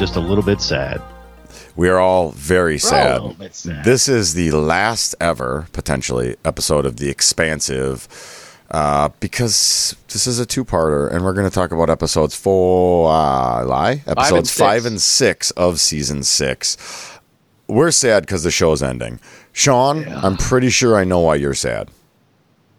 just a little bit sad. We are all very We're all sad. sad. This is the last ever, potentially, episode of The Expansive uh, because this is a two parter, and we're going to talk about episodes four, uh, lie? Episodes six. five and six of season six. We're sad because the show's ending. Sean, I'm pretty sure I know why you're sad.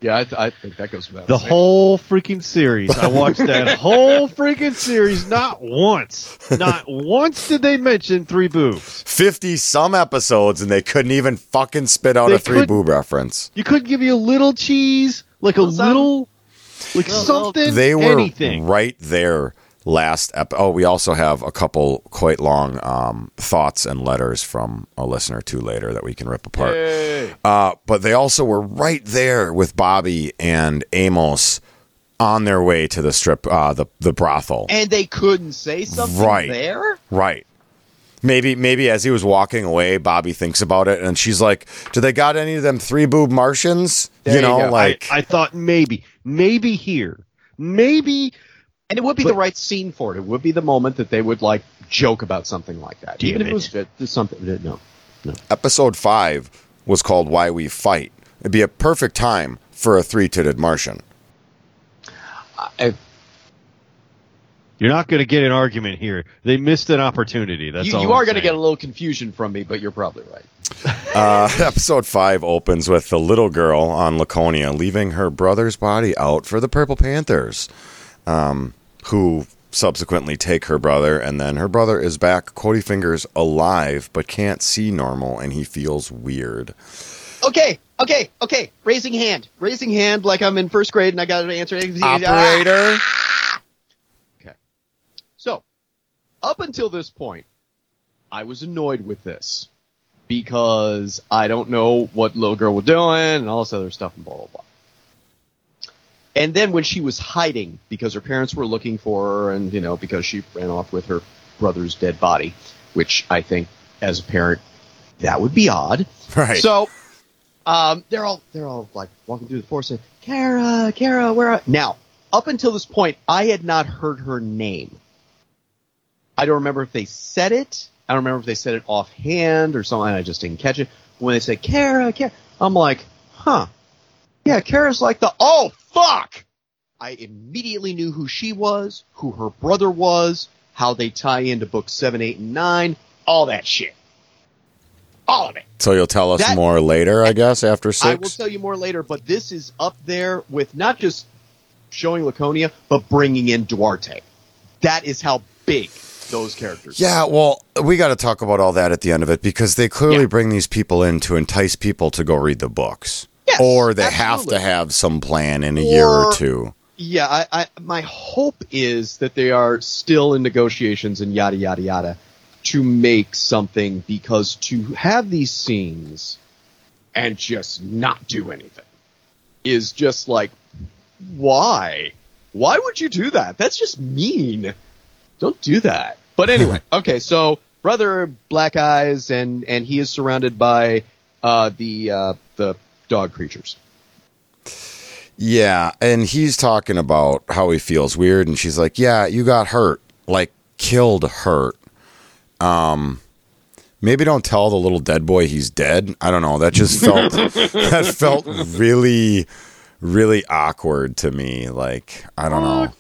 Yeah, I, th- I think that goes without The saying. whole freaking series. I watched that whole freaking series. Not once, not once did they mention three boobs. 50 some episodes, and they couldn't even fucking spit out They a three couldn't. boob reference. You couldn't give you a little cheese, like a Little little, like something, They were anything. right there last ep- oh we also have a couple quite long um, thoughts and letters from a listener too later that we can rip apart uh, but they also were right there with bobbie and amos on their way to the strip uh, the, the brothel And they couldn't say something Right. there? right maybe maybe as he was walking away bobbie thinks about it and she's like do they got any of them three boob martians There you you know go. like I, I thought maybe, maybe here, maybe. And it would be But- the right scene for it. It would be the moment that they would like joke about something like that. Damn Even if it. it was just, just something. No. episode five was called Why We Fight. It'd be a perfect time for a three titted Martian. I, You're not going to get an argument here. They missed an opportunity. That's you all. you I'm are going to get a little confusion from me, but you're probably right. Uh, episode five opens with the little girl on Laconia leaving her brother's body out for the Purple Panthers, um, who subsequently take her brother, and then her brother is back, Cody Fingers, alive, but can't see normal, and he feels weird. Okay, okay, okay. Raising hand. Raising hand like I'm in first grade and I got to answer. Ah! Operator? Okay. So, up until this point, I was annoyed with this because I don't know what little girl was doing and all this other stuff and blah blah blah. And then when she was hiding because her parents were looking for her and you know because she ran off with her brother's dead body, which I think as a parent that would be odd. Right. So, um, they're all they're all like walking through the forest saying, "Kara, Kara, where?" Are-? Now, up until this point, I had not heard her name. I don't remember if they said it. I don't remember if they said it offhand or something. I just didn't catch it. When they said Kara, Kara, I'm like, huh? Yeah, Kara's like the oh fuck. I immediately knew who she was, who her brother was, how they tie into books seven, eight, and nine, all that shit, all of it. so you'll tell us That- more later, I guess, after six? I will tell you more later, but this is up there with not just showing Laconia, but bringing in Duarte. That is how big those characters. Yeah, well, we got to talk about all that at the end of it because they clearly Yeah. bring these people in to entice people to go read the books. Yes, or they have to have some plan in a year or Or- two. Yeah, I, I, my hope is that they are still in negotiations and yada yada yada to make something because to have these scenes and just not do anything is just like why? Why would you do that? That's just mean. Don't do that. But anyway, okay, so brother black eyes and and he is surrounded by uh the uh the dog creatures. Yeah, and he's talking about how he feels weird, and she's like, "Yeah, you got hurt, like killed hurt." Um, maybe don't tell the little dead boy he's dead. I don't know. That just felt that felt really, really awkward to me. Like I don't know.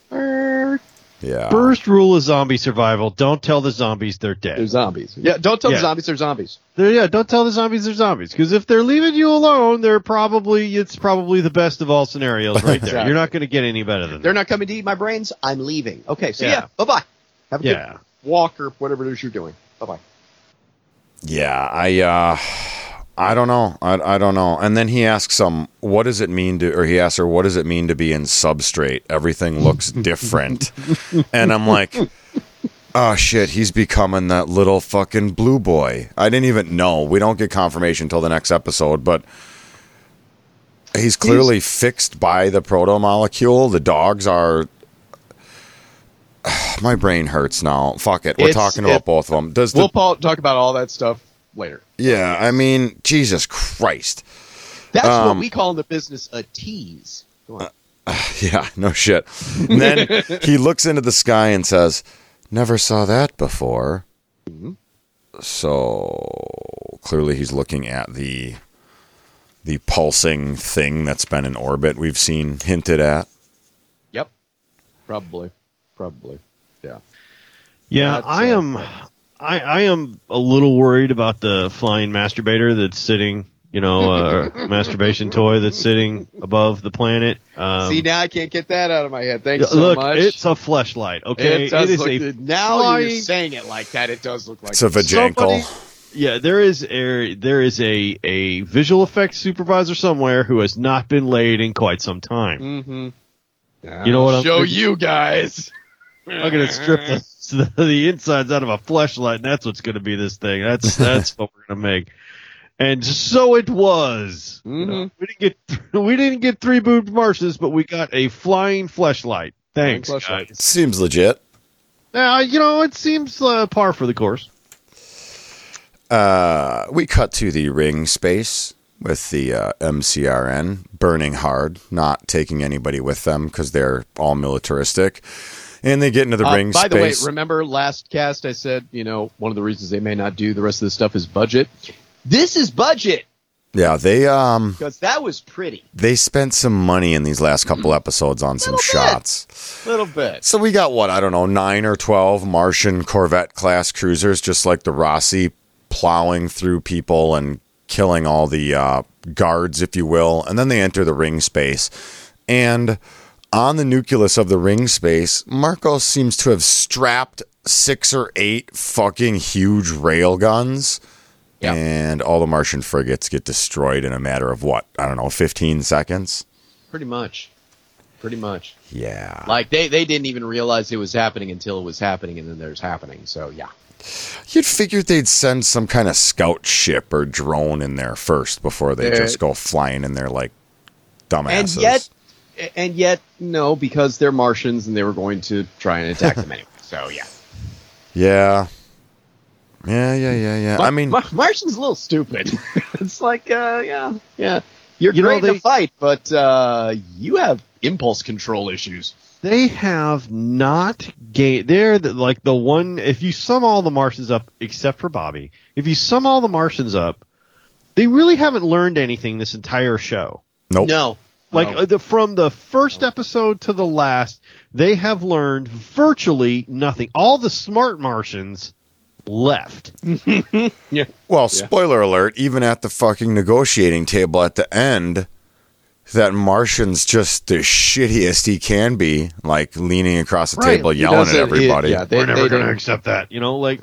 Yeah. First rule of zombie survival: don't tell the zombies they're dead. They're zombies. Yeah, don't tell Yeah. the zombies they're zombies. They're, yeah, don't tell the zombies they're zombies because if they're leaving you alone, they're probably it's probably the best of all scenarios right there. Exactly. You're not going to get any better than that. They're that. not coming to eat my brains. I'm leaving. Okay, so Yeah. yeah, bye bye. Have a Yeah. good walk or whatever it is you're doing. Bye bye. Yeah, I uh I don't know. I, I don't know. And then he asks him, what does it mean to or he asks her, what does it mean to be in substrate? Everything looks different. and I'm like, oh shit, he's becoming that little fucking blue boy. I didn't even know. We don't get confirmation until the next episode, but he's clearly fixed by the proto molecule. The dogs are my brain hurts now. Fuck it. We're It's- talking about it- both of them. Does the We'll talk about all that stuff later. yeah, I mean, Jesus Christ. That's Um, what we call in the business a tease. Go on. Yeah, no shit. And then he looks into the sky and says, Never saw that before. So clearly he's looking at the the pulsing thing that's been in orbit we've seen hinted at. Yep. Probably. Probably. Yeah. Yeah, That's, I uh, am. I, I am a little worried about the flying masturbator that's sitting, you know, uh, masturbation toy that's sitting above the planet. Um, See, now I can't get that out of my head. Thanks so look, much. it's a fleshlight. Okay, it does is look a now flying- you're saying it like that. It does look like It's a vajankle. Somebody- Yeah, there is a there is a a visual effects supervisor somewhere who has not been laid in quite some time. Mm-hmm. You know what I'm show thinking? you guys. I'm gonna strip the, the insides out of a fleshlight, and that's what's gonna be this thing. That's that's what we're gonna make. And so it was. Mhm. We didn't get we didn't get three boobed marshes, but we got a flying fleshlight. Thanks, Flying fleshlight. guys. Seems legit. Now you know it seems uh, par for the course. Uh, we cut to the ring space with the uh, MCRN burning hard, not taking anybody with them because they're all militaristic. And they get into the Uh, ring by the way, remember last cast I said, you know, one of the reasons they may not do the rest of the stuff is budget. This is budget yeah, they um because that was pretty. they spent some money in these last couple episodes on some bit. shots. A little bit. So we got what I don't know, nine or twelve Martian Corvette class cruisers, just like the Roci, plowing through people and killing all the uh, guards, if you will. And then they enter the ring space, and on the nucleus of the ring space, Marcos seems to have strapped six or eight fucking huge rail guns. Yeah. And all the Martian frigates get destroyed in a matter of what? I don't know, 15 seconds? Pretty much. Pretty much. Yeah. Like they, they didn't even realize it was happening until it was happening and then there's happening. So yeah. You'd figured they'd send some kind of scout ship or drone in there first before they They're- just go flying in there like dumbasses. And yet and yet no, because they're Martians and they were going to try and attack them anyway. So yeah. yeah. Yeah, yeah, yeah, yeah. I mean, Mar- Martian's a little stupid. it's like, uh, yeah, yeah. You're You know, great they- to fight, but uh, you have impulse control issues. They have not gained. They're the, like the one. If you sum all the Martians up, except for Bobbie, if you sum all the Martians up, they really haven't learned anything this entire show. nope. No, Like No. uh, the, from the first episode to the last, they have learned virtually nothing. All the smart Martians left. yeah. Well, spoiler alert, even at the fucking negotiating table at the end, that Martian's just the shittiest he can be, like leaning across the Right. table yelling at doesn't- he- everybody. yeah, they- We're never going to accept that. You know, like,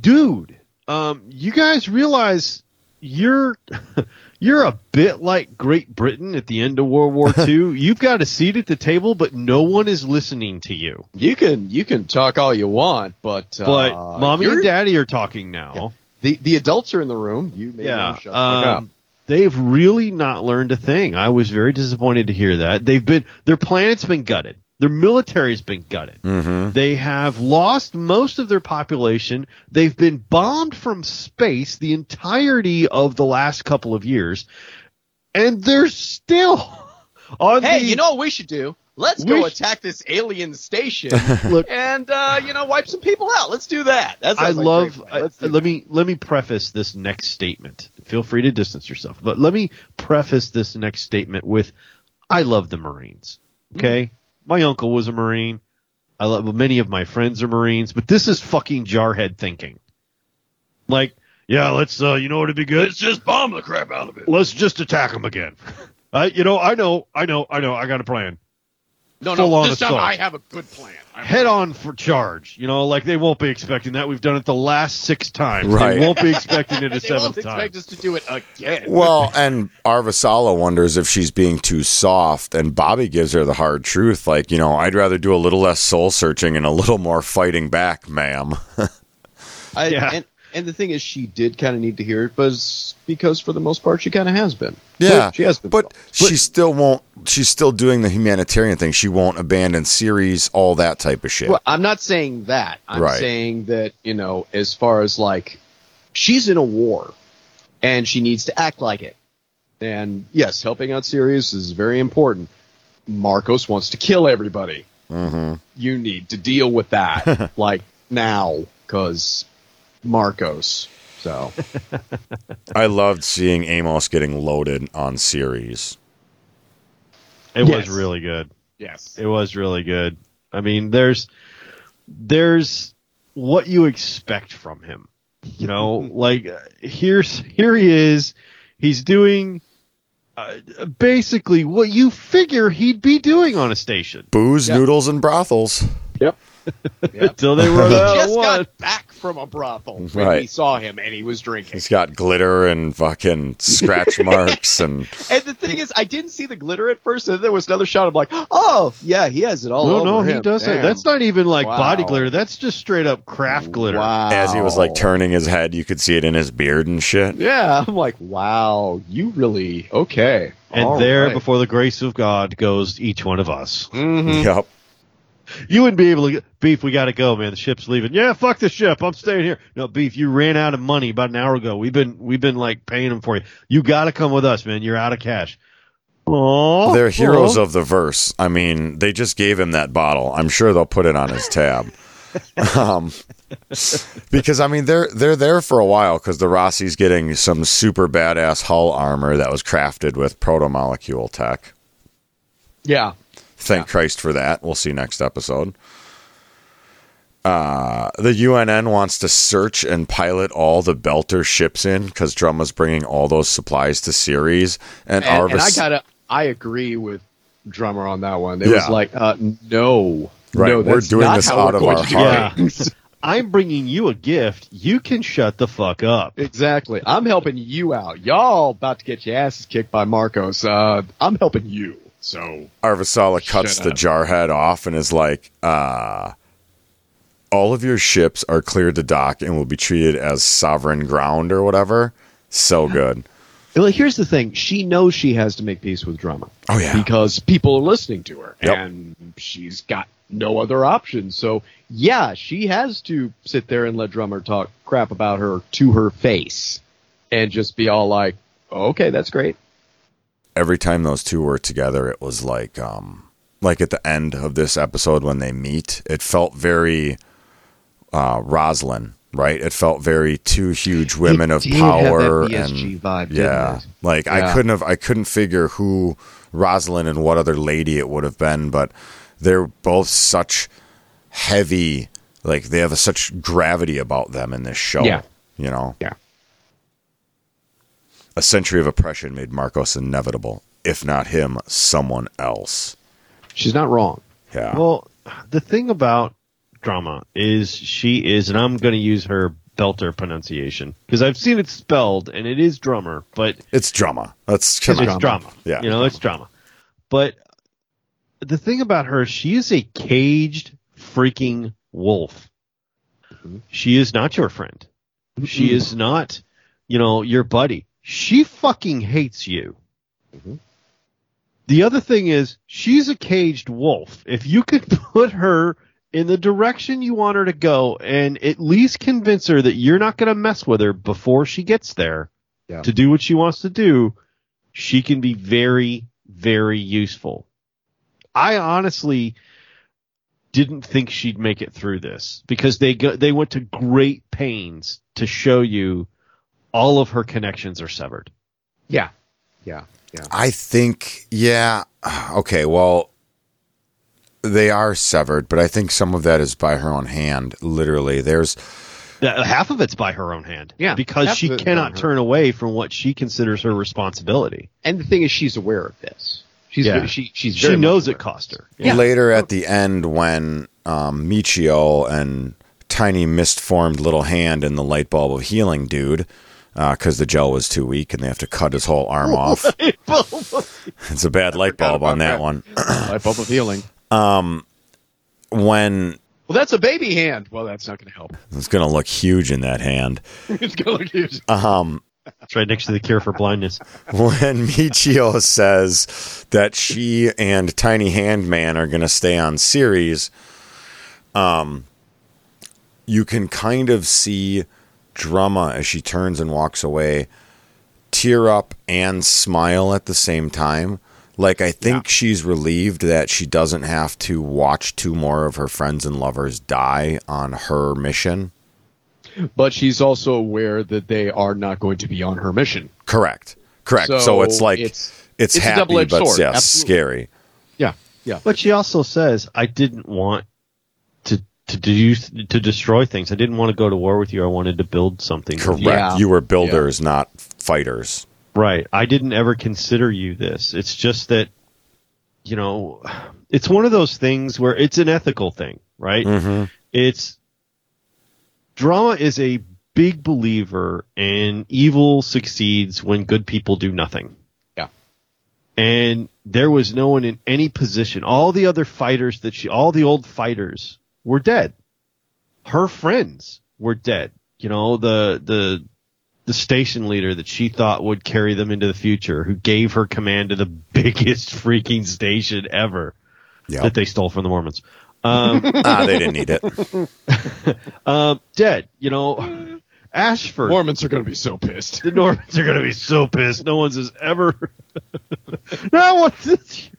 dude, um, you guys realize you're you're a bit like Great Britain at the end of World War II. You've got a seat at the table, but no one is listening to you. you can you can talk all you want, but uh, But mommy and daddy are talking now. the the adults are in the room. You may Yeah, shut the fuck up. um, they've really not learned a thing. I was very disappointed to hear that. They've been their planet's been gutted. Their military's been gutted. hmm They have lost most of their population. They've been bombed from space the entirety of the last couple of years, and they're still on Hey, the. you know what we should do? Let's We go sh- attack this alien station look, and uh, you know wipe some people out. Let's do that. That I like love. I, Let's let me let me preface this next statement. Feel free to distance yourself, but let me preface this next statement with, I love the Marines. Okay, my uncle was a Marine. I love many of my friends are Marines, but this is fucking jarhead thinking. Like, yeah, let's. uh You know what'd be good? Let's just bomb the crap out of it. let's just attack them again. I, you know, I know, I know, I know. I got a plan. No, Full no, this time assault. I have a good plan. I- Head on for charge. You know, like they won't be expecting that. We've done it the last six times. Right. They won't be expecting it a They won't seventh expect time. us to do it again. Well, and Arvasala wonders if she's being too soft, and Bobbie gives her the hard truth, like, you know, I'd rather do a little less soul searching and a little more fighting back, ma'am. I, Yeah. and, and the thing is, she did kind of need to hear it, but because for the most part, she kind of has been. Yeah, she has been. but she still won't. She's still doing the humanitarian thing. She won't abandon Ceres, all that type of shit. Well, I'm not saying that. I'm Right. saying that you know, as far as like, she's in a war, and she needs to act like it. And yes, helping out Ceres is very important, Marcos wants to kill everybody. hmm You need to deal with that like now, because Marcos. So I loved seeing Amos getting loaded on Ceres. It Yes. was really good. yes, It was really good. I mean, there's there's what you expect from him. You know, like uh, here's here he is. He's doing uh, basically what you figure he'd be doing on a station Booze, Yeah. noodles, and brothels. yep. until they run He out just one. got back from a brothel when Right. we saw him, and he was drinking. He's got glitter and fucking scratch marks and And the thing is, I didn't see the glitter at first, and then there was another shot. I'm like, oh yeah, he has it all No, over no, he him. does it. Damn. That's not even like Wow. body glitter. That's just straight up craft glitter. Wow. as he was like turning his head, you could see it in his beard and shit. Yeah, I'm like, wow, you really okay? And All there, right. before the grace of God, goes each one of us. Mhm. Yep. You wouldn't be able to beef. We got to go, man. The ship's leaving. Yeah, fuck the ship. I'm staying here. No beef. You ran out of money about an hour ago. We've been we've been like paying them for you. You got to come with us, man. You're out of cash. Oh, They're heroes of the verse. I mean, they just gave him that bottle. I'm sure they'll put it on his tab. um, because I mean, they're they're there for a while because the Roci's getting some super badass hull armor that was crafted with proto-molecule tech. Yeah, Thank Christ for that. We'll see you next episode. Uh, the UNN wants to search and pilot all the Belter ships in because Drumma's bringing all those supplies to Ceres, and, and, and I gotta, I agree with Drummer on that one. It Yeah. was like, uh, no, Right, no, we're doing not this out of our to heart. things. I'm bringing you a gift. You can shut the fuck up. exactly. I'm helping you out. Y'all about to get your asses kicked by Marcos. Uh, I'm helping you. So Arvisala cuts the up. jarhead off and is like, uh, all of your ships are cleared to dock and will be treated as sovereign ground or whatever. So good. Well, here's the thing: she knows she has to make peace with drama. Oh, yeah. because people are listening to her Yep. and she's got no other options. So Yeah, she has to sit there and let Drummer talk crap about her to her face, and just be all like, okay, that's great. Every time those two were together, it was like, um, like at the end of this episode when they meet, it felt very uh, Roslyn, right? It felt very two huge women It of did have that power and vibe, didn't yeah, like I couldn't have, I couldn't figure who Rosalind and what other lady it would have been, but they're both such heavy, like they have a, such gravity about them in this show. Yeah. you know. Yeah. A century of oppression made Marcos inevitable. If not him, someone else. She's not wrong. Yeah. Well, the thing about drama is she is, and I'm going to use her belter pronunciation because I've seen it spelled, and it is drummer, but it's drama. That's it's on. drama. Yeah. You know, it's drama. But the thing about her, she is a caged freaking wolf. Mm-hmm. She is not your friend. She mm-hmm. is not, you know, your buddy. She fucking hates you. Mm-hmm. The other thing is, she's a caged wolf. If you could put her in the direction you want her to go and at least convince her that you're not going to mess with her before she gets there Yeah. to do what she wants to do, she can be very, very useful. I honestly didn't think she'd make it through this because they go, they went to great pains to show you all of her connections are severed. yeah, yeah, yeah. I think, yeah. Okay, well, they are severed, but I think some of that is by her own hand. Literally, there's Half of it's by her own hand. Yeah, Because she of it's on cannot turn away from what she considers her responsibility. And the thing is, she's aware of this. She's Yeah. she she's She very much knows it cost her. Yeah. later at the end when um, Michio and tiny mist-formed little hand in the light bulb of healing dude, because the gel was too weak and they have to cut his whole arm off. it's a bad light bulb on that one. Light bulb of healing. When Well, that's a baby hand. Well, that's not going to help. it's going to look huge in that hand. it's going to look huge. Um, It's right next to the cure for blindness. when Michio says that she and Tiny Hand Man are going to stay on Ceres, um, you can kind of see Drama as she turns and walks away, tear up and smile at the same time, Like I think she's relieved that she doesn't have to watch two more of her friends and lovers die on her mission. But she's also aware that they are not going to be on her mission. Correct. Correct. So, So it's like it's, it's- it's a happy, double-edged but sword. yes, Absolutely. scary. Yeah, yeah. But she also says, "I didn't want to to do to destroy things. I didn't want to go to war with you. I wanted to build something." Correct. you." Yeah. You were builders, not fighters. Right. I didn't ever consider you this. It's just that, you know, it's one of those things where it's an ethical thing, right? Mm-hmm. It's drama is a big believer in evil succeeds when good people do nothing. Yeah. And there was no one in any position. All the other fighters that she, all the old fighters were dead. Her friends were dead. You know, the, the, the station leader that she thought would carry them into the future, who gave her command to the biggest freaking station ever Yeah. that they stole from the Mormons. Um, ah, they didn't need it. um, dead. You know, Ashford. Mormons are going to be so pissed. the Mormons are going to be so pissed. No one's has ever. now what? The,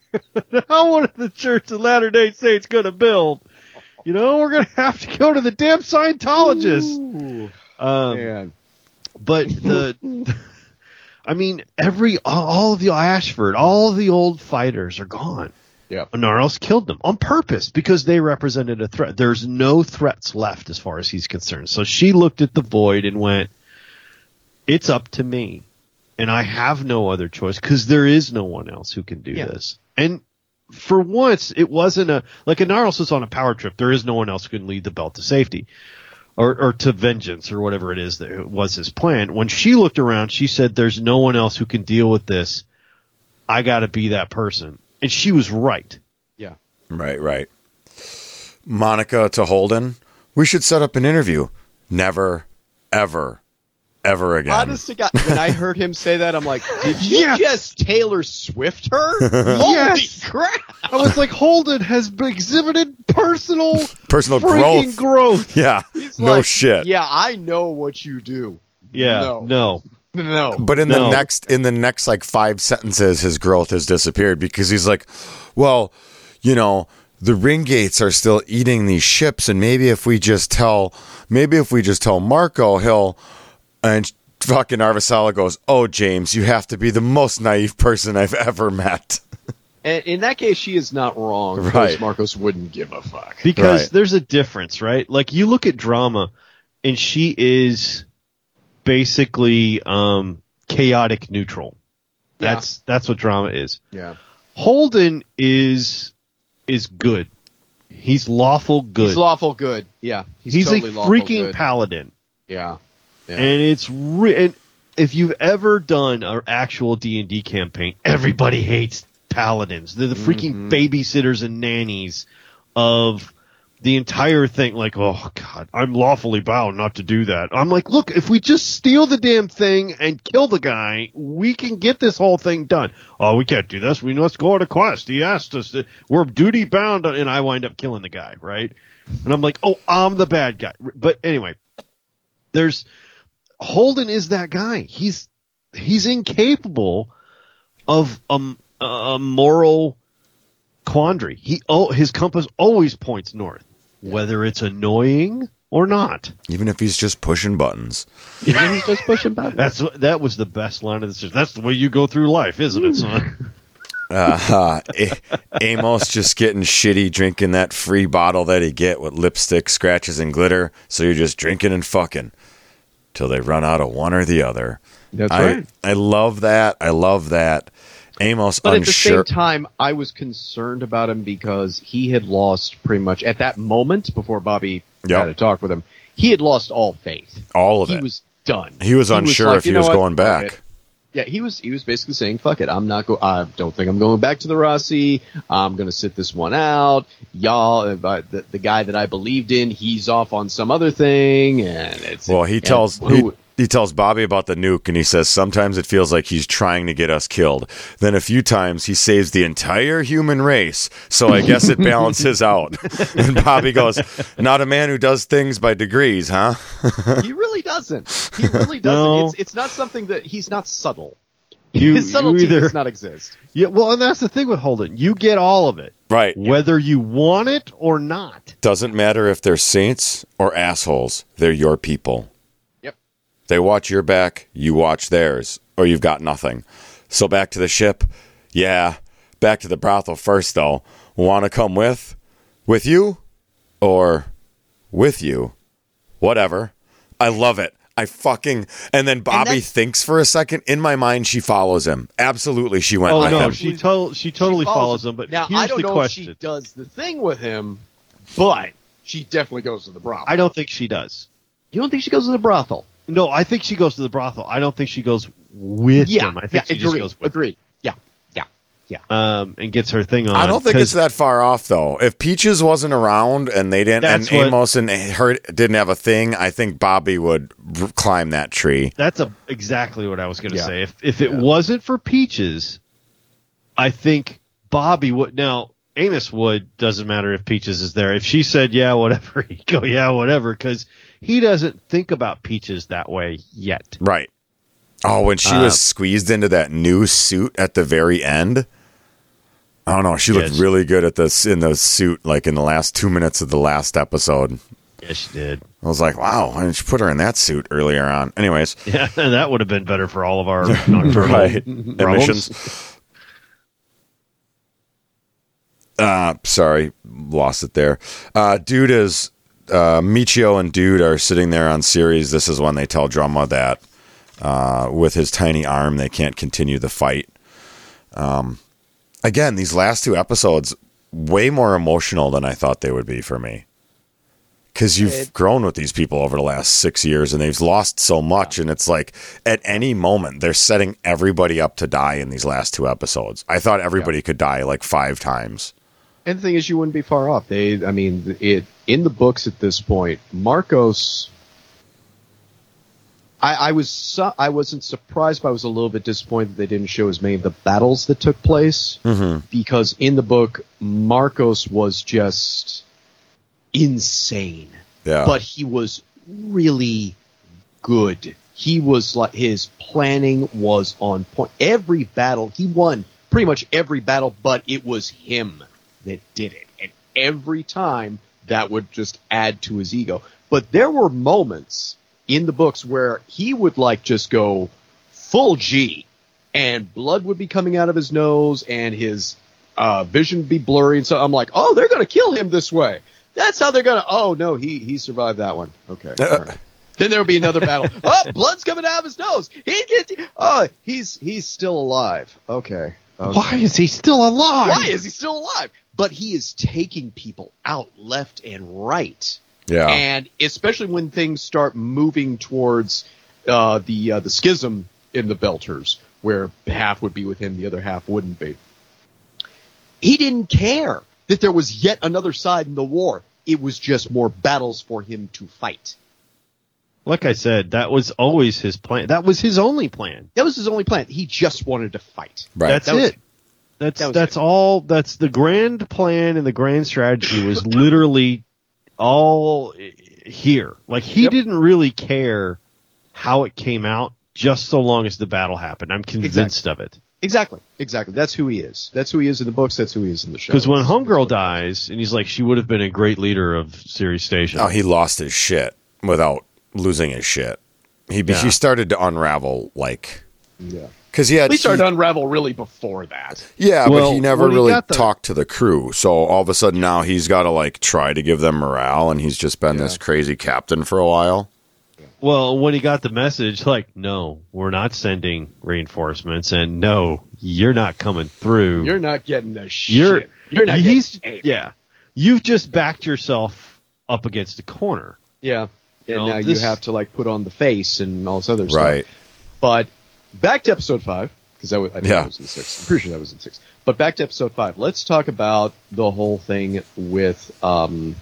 now what the Church of Latter Day Saints going to build? You know, we're going to have to go to the damn Scientologists. Um, Man. but the, I mean, every all, of the Ashford, all of the old fighters are gone. Yeah. Narlos killed them on purpose because they represented a threat. There's no threats left as far as he's concerned. So she looked at the void and went, "It's up to me, and I have no other choice because there is no one else who can do Yeah. this." And for once, it wasn't a like a Narlos was on a power trip. There is no one else who can lead the belt to safety or, or to vengeance or whatever it is that was his plan. When she looked around, she said, "There's no one else who can deal with this. I got to be that person." And she was right. Yeah. Right, right. Monica to Holden. We should set up an interview. Never, ever, ever again. Honest to God, when I heard him say that, I'm like, did you Yes. just Taylor Swift her? Holy Yes. crap! I was like, Holden has exhibited personal Personal growth. growth. Yeah. He's no like, shit. Yeah, I know what you do. Yeah, No. no. No. But in No. the next in the next like five sentences, his growth has disappeared because he's like, well, you know, the ring gates are still eating these ships, and maybe if we just tell, maybe if we just tell Marco, he'll and fucking Arvasala goes, oh James, you have to be the most naive person I've ever met. And in that case, she is not wrong. Right. Because Marcos wouldn't give a fuck. Because Right. there's a difference, right? Like you look at drama and she is basically um chaotic neutral. Yeah. That's that's what drama is. Yeah. Holden is is good. He's lawful good. He's lawful good. Yeah. He's, He's totally a lawful freaking good. paladin. Yeah. Yeah. and it's re- and if you've ever done an actual D and D campaign, everybody hates paladins. They're the freaking mm-hmm. babysitters and nannies of the entire thing. Like, oh god, I'm lawfully bound not to do that. I'm like, look, if we just steal the damn thing and kill the guy, we can get this whole thing done. Oh, we can't do this. We must go on a quest. He asked us. To, we're duty bound, and I wind up killing the guy, right? And I'm like, oh, I'm the bad guy. But anyway, there's Holden is that guy. He's he's incapable of um, a moral quandary. He oh his compass always points north, whether it's annoying or not. Even if he's just pushing buttons. Even if he's just pushing buttons. That's what- that was the best line of the series. That's the way you go through life, isn't it, son? Uh, A- Amos just getting shitty drinking that free bottle that he get with lipstick, scratches, and glitter. So you're just drinking and fucking till they run out of one or the other. That's I, right. I love that. I love that. Amos But at the same time, I was concerned about him because he had lost pretty much at that moment before Bobbie Yep. had a talk with him. He had lost all faith. all of he it. He was done. he was unsure like, if he was going back. It." Yeah, he was. He was basically saying, "Fuck it, I'm not go. I don't think I'm going back to the Roci. I'm going to sit this one out. Y'all, uh, the, the guy that I believed in, he's off on some other thing, and it's Well, he tells who. he tells Bobbie about the nuke, and he says sometimes it feels like he's trying to get us killed. Then a few times he saves the entire human race. So I guess it balances out. And Bobbie goes, "Not a man who does things by degrees, huh?" he really doesn't. He really doesn't. No. It's it's not something that he's not subtle. You, His you subtlety either does not exist. yeah. Well, and that's the thing with Holden. You get all of it, Right. whether you want it or not. Doesn't matter if they're saints or assholes. They're your people. Yep. They watch your back, you watch theirs, or you've got nothing. So back to the ship. Yeah. Back to the brothel first, though. Want to come with? With you? Or with you? Whatever. I love it. I fucking. And then Bobbie that's- thinks for a second. In my mind, she follows him. Absolutely, she went Oh with no, him. she to- she totally She follows him. But now here's I don't the know question: if she does the thing with him, but she definitely goes to the brothel. I don't think she does. you don't think she goes to the brothel? No, I think she goes to the brothel. I don't think she goes with Yeah, him. I think yeah, she just goes with agreed. Yeah, yeah, yeah. um and gets her thing on. I don't think it's that far off though. If Peaches wasn't around and they didn't, That's and what- Amos and her didn't have a thing, I think Bobbie would r- climb that tree. That's a, exactly what I was going to Yeah. say. If if it wasn't for Peaches, I think Bobbie would. Now Amos would. Doesn't matter if Peaches is there. If she said yeah, whatever, he'd go yeah, whatever, because he doesn't think about Peaches that way yet. Right. Oh, when she Uh, was squeezed into that new suit at the very end. I don't know. She looked Yes. really good at this in the suit, like in the last two minutes of the last episode. Yeah, she did. I was like, wow, why didn't you put her in that suit earlier on? Anyways, Yeah, that would have been better for all of our right. Emissions. Uh, sorry, lost it there. Uh, dude is uh, Michio and Dude are sitting there on Ceres. This is when they tell Drama that uh, with his tiny arm they can't continue the fight. Um, again, these last two episodes way more emotional than I thought they would be for me. Because you've It- grown with these people over the last six years, and they've lost so much, and it's like at any moment they're setting everybody up to die in these last two episodes. I thought everybody could die like five times. And the thing is, you wouldn't be far off. They, I mean, it in the books at this point, Marcos. I, I was su- I wasn't surprised, but I was a little bit disappointed that they didn't show as many of the battles that took place Mm-hmm. because in the book, Marcos was just insane, Yeah, but he was really good. He was like his planning was on point. Every battle he won, pretty much every battle, but it was him that did it, and every time that would just add to his ego. But there were moments in the books where he would like just go full G, and blood would be coming out of his nose, and his uh, vision would be blurry, and so I'm like, oh, they're gonna kill him this way. That's how they're gonna. Oh no, he he survived that one. Okay. all right. Then there will be another battle. oh, blood's coming out of his nose. He gets. Oh, he's he's still alive. Okay. okay. Why is he still alive? Why is he still alive? But he is taking people out left and right, yeah, and especially when things start moving towards uh, the uh, the schism in the Belters, where half would be with him, the other half wouldn't be. He didn't care that there was yet another side in the war. It was just more battles for him to fight. Like I said, that was always his plan. That was his only plan. That was his only plan. He just wanted to fight. right. That's That was it. That's That that's it. all. That's the grand plan and the grand strategy was literally all here. Like he Yep. didn't really care how it came out, just so long as the battle happened. I'm convinced of it. Exactly. Exactly. That's who he is. That's who he is in the books. That's who he is in the show. Because when Homegirl dies, and he's like, she would have been a great leader of Ceres Station. oh, he lost his shit without losing his shit. He Yeah. he started to unravel like yeah. Because he had We started he- to unravel really before that. Yeah, Well, but he never when he really the- talked to the crew. So all of a sudden now he's got to like try to give them morale, and he's just been this crazy captain for a while. Well, when he got the message, like, no, we're not sending reinforcements, and no, you're not coming through. You're not getting the shit. You're You're not he's yeah. You've just backed yourself up against a corner. Yeah. And know, now this- you have to like put on the face and all this other stuff. Right. But back to episode five because that was, I think Yeah. that was in six. I'm pretty sure that was in six. But back to episode five. Let's talk about the whole thing with um,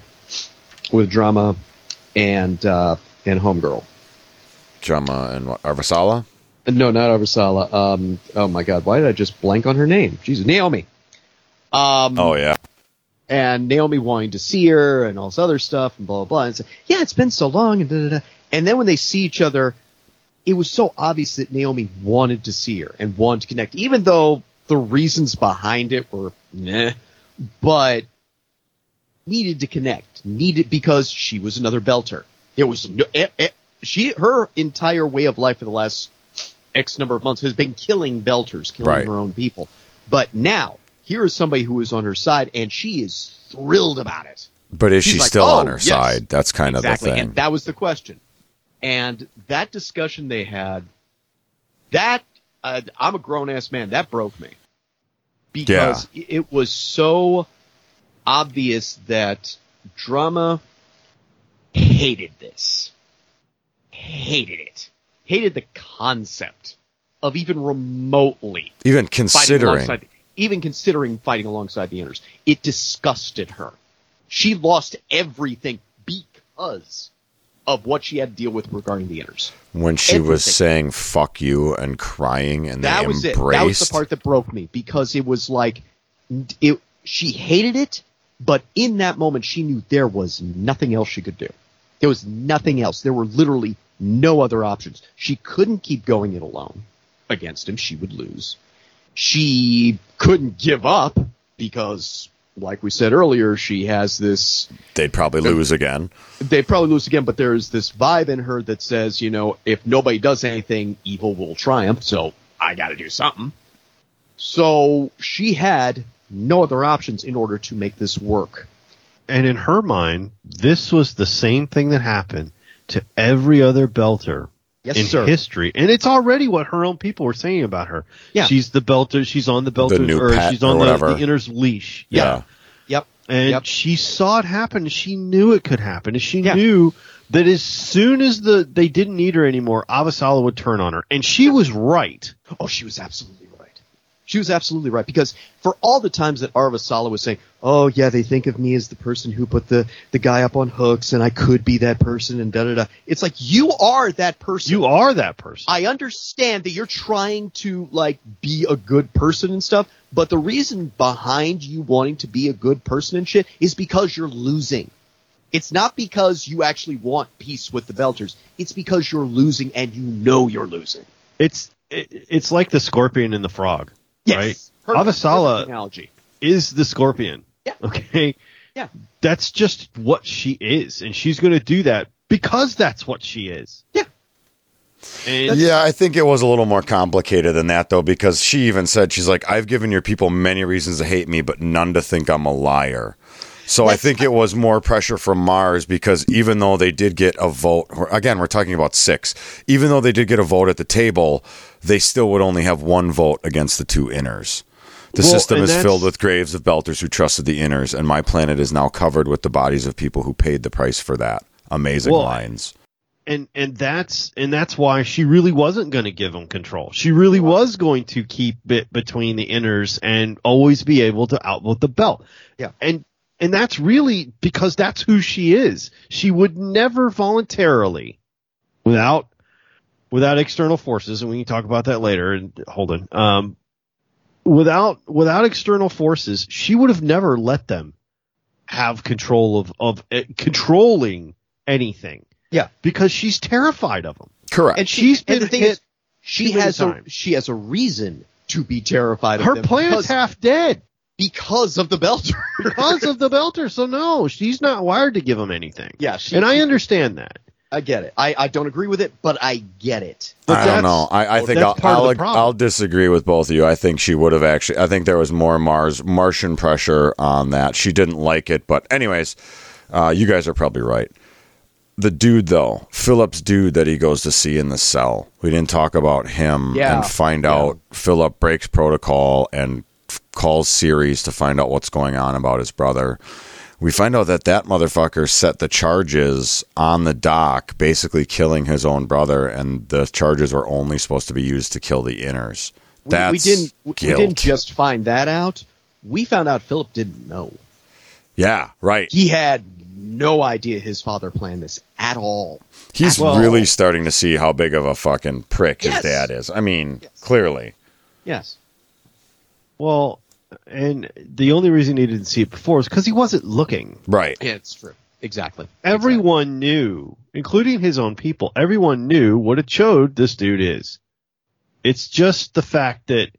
with drama and uh, and homegirl. Drama and what, Arvasala. No, not Arvasala. Um, oh my God, why did I just blank on her name? Jesus, Naomi. Um, Oh yeah, and Naomi wanting to see her and all this other stuff and blah blah blah. And say, yeah, it's been so long and da da da. And then when they see each other, it was so obvious that Naomi wanted to see her and wanted to connect, even though the reasons behind it were meh, but needed to connect, needed because she was another belter. There was no, eh, eh, she, her entire way of life for the last X number of months has been killing belters, killing Right. her own people. But now, here is somebody who is on her side and she is thrilled about it. But is She's she like, still "Oh, on her yes." side? That's kind exactly. of the thing. And that was the question. And that discussion they had, that uh, I'm a grown ass man. That broke me because it was so obvious that drama hated this, hated it, hated the concept of even remotely Even considering. even considering fighting alongside the inners. It disgusted her. She lost everything because of what she had to deal with regarding the inners. when she was saying "fuck you" and crying, and That they was it. embraced. That was the part that broke me because it was like it. She hated it, but in that moment, she knew there was nothing else she could do. There was nothing else. There were literally no other options. She couldn't keep going it alone against him. She would lose. She couldn't give up because, like we said earlier, she has this They'd probably lose again. They'd probably lose again, but there's this vibe in her that says, you know, if nobody does anything, evil will triumph, so I gotta do something. So she had no other options in order to make this work. And in her mind, this was the same thing that happened to every other belter Yes, in sir. history. And it's already what her own people were saying about her. Yeah. She's the belter, she's on the belter, new or pet she's or on the, the inner's leash. Yeah. Yep. And Yep. she saw it happen. She knew it could happen. And she Yeah. knew that as soon as the they didn't need her anymore, Avasala would turn on her. And she was right. Oh, she was absolutely right. She was absolutely right because for all the times that Arvasala was saying, "Oh yeah, they think of me as the person who put the the guy up on hooks, and I could be that person," and da da da. It's like you are that person. You are that person. I understand that you're trying to like be a good person and stuff, but the reason behind you wanting to be a good person and shit is because you're losing. It's not because you actually want peace with the Belters. It's because you're losing and you know you're losing. It's it, it's like the scorpion and the frog. Right? Perfect- Avasala- perfect analogy. Is the scorpion. Yeah. Okay. Yeah. That's just what she is, and she's going to do that because that's what she is. Yeah. And Yeah, I think it was a little more complicated than that, though, because she even said, she's like, I've given your people many reasons to hate me, but none to think I'm a liar. So I think it was more pressure from Mars because even though they did get a vote, or again, we're talking about six, even though they did get a vote at the table, they still would only have one vote against the two inners. The Well, system is filled with graves of belters who trusted the inners, and my planet is now covered with the bodies of people who paid the price for that. Amazing Well, lines. and and that's and that's why she really wasn't going to give him control. She really was going to keep it between the inners and always be able to outvote the belt. Yeah. And and that's really because that's who she is. She would never voluntarily without without external forces and we can talk about that later and Holden. Um without without external forces, she would have never let them have control of of uh, controlling anything Yeah. because she's terrified of them. Correct. And she, She's and been the thing hit is, she has a times. she has a reason to be terrified of Her them planet's half dead because of the Belter. because of the Belter. So no, she's not wired to give him anything. yeah, she, and I understand that. I get it. I, I don't agree with it, but I get it. But I don't know. I, I think that's I'll I'll. I'll disagree with both of you. I think she would have actually. I think there was more Mars Martian pressure on that. She didn't like it, but anyways, uh, you guys are probably right. The dude though, Philip's dude that he goes to see in the cell. We didn't talk about him Yeah. and find out Philip breaks protocol and f- calls Ceres to find out what's going on about his brother. We find out that that motherfucker set the charges on the dock, basically killing his own brother, and the charges were only supposed to be used to kill the inners. We- That's we didn't we guilt. didn't just find that out. We found out Philip didn't know. yeah, right. He had no idea his father planned this at all. He's Well- really starting to see how big of a fucking prick his dad is. I mean, Yes. clearly. Yes. Well, and the only reason he didn't see it before is because he wasn't looking. Right. Yeah, it's true. Exactly. Everyone knew including his own people. Everyone knew what a chode this dude is. It's just the fact that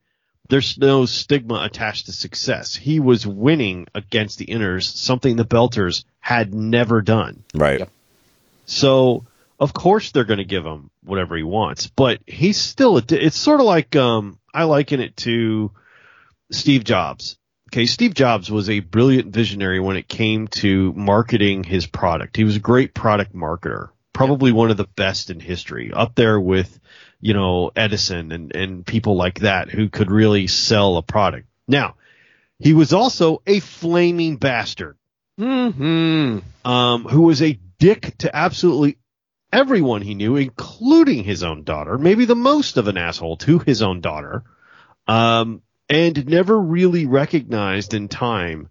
there's no stigma attached to success. He was winning against the inners, something the Belters had never done. Right. Yep. So of course they're going to give him whatever he wants, but he's still a, it's sort of like um I liken it to Steve Jobs. Okay, Steve Jobs was a brilliant visionary when it came to marketing his product. He was a great product marketer, probably one of the best in history, up there with, you know, Edison and, and people like that who could really sell a product. Now, he was also a flaming bastard Hmm. um, who was a dick to absolutely everyone he knew, including his own daughter, maybe the most of an asshole to his own daughter, um, and never really recognized in time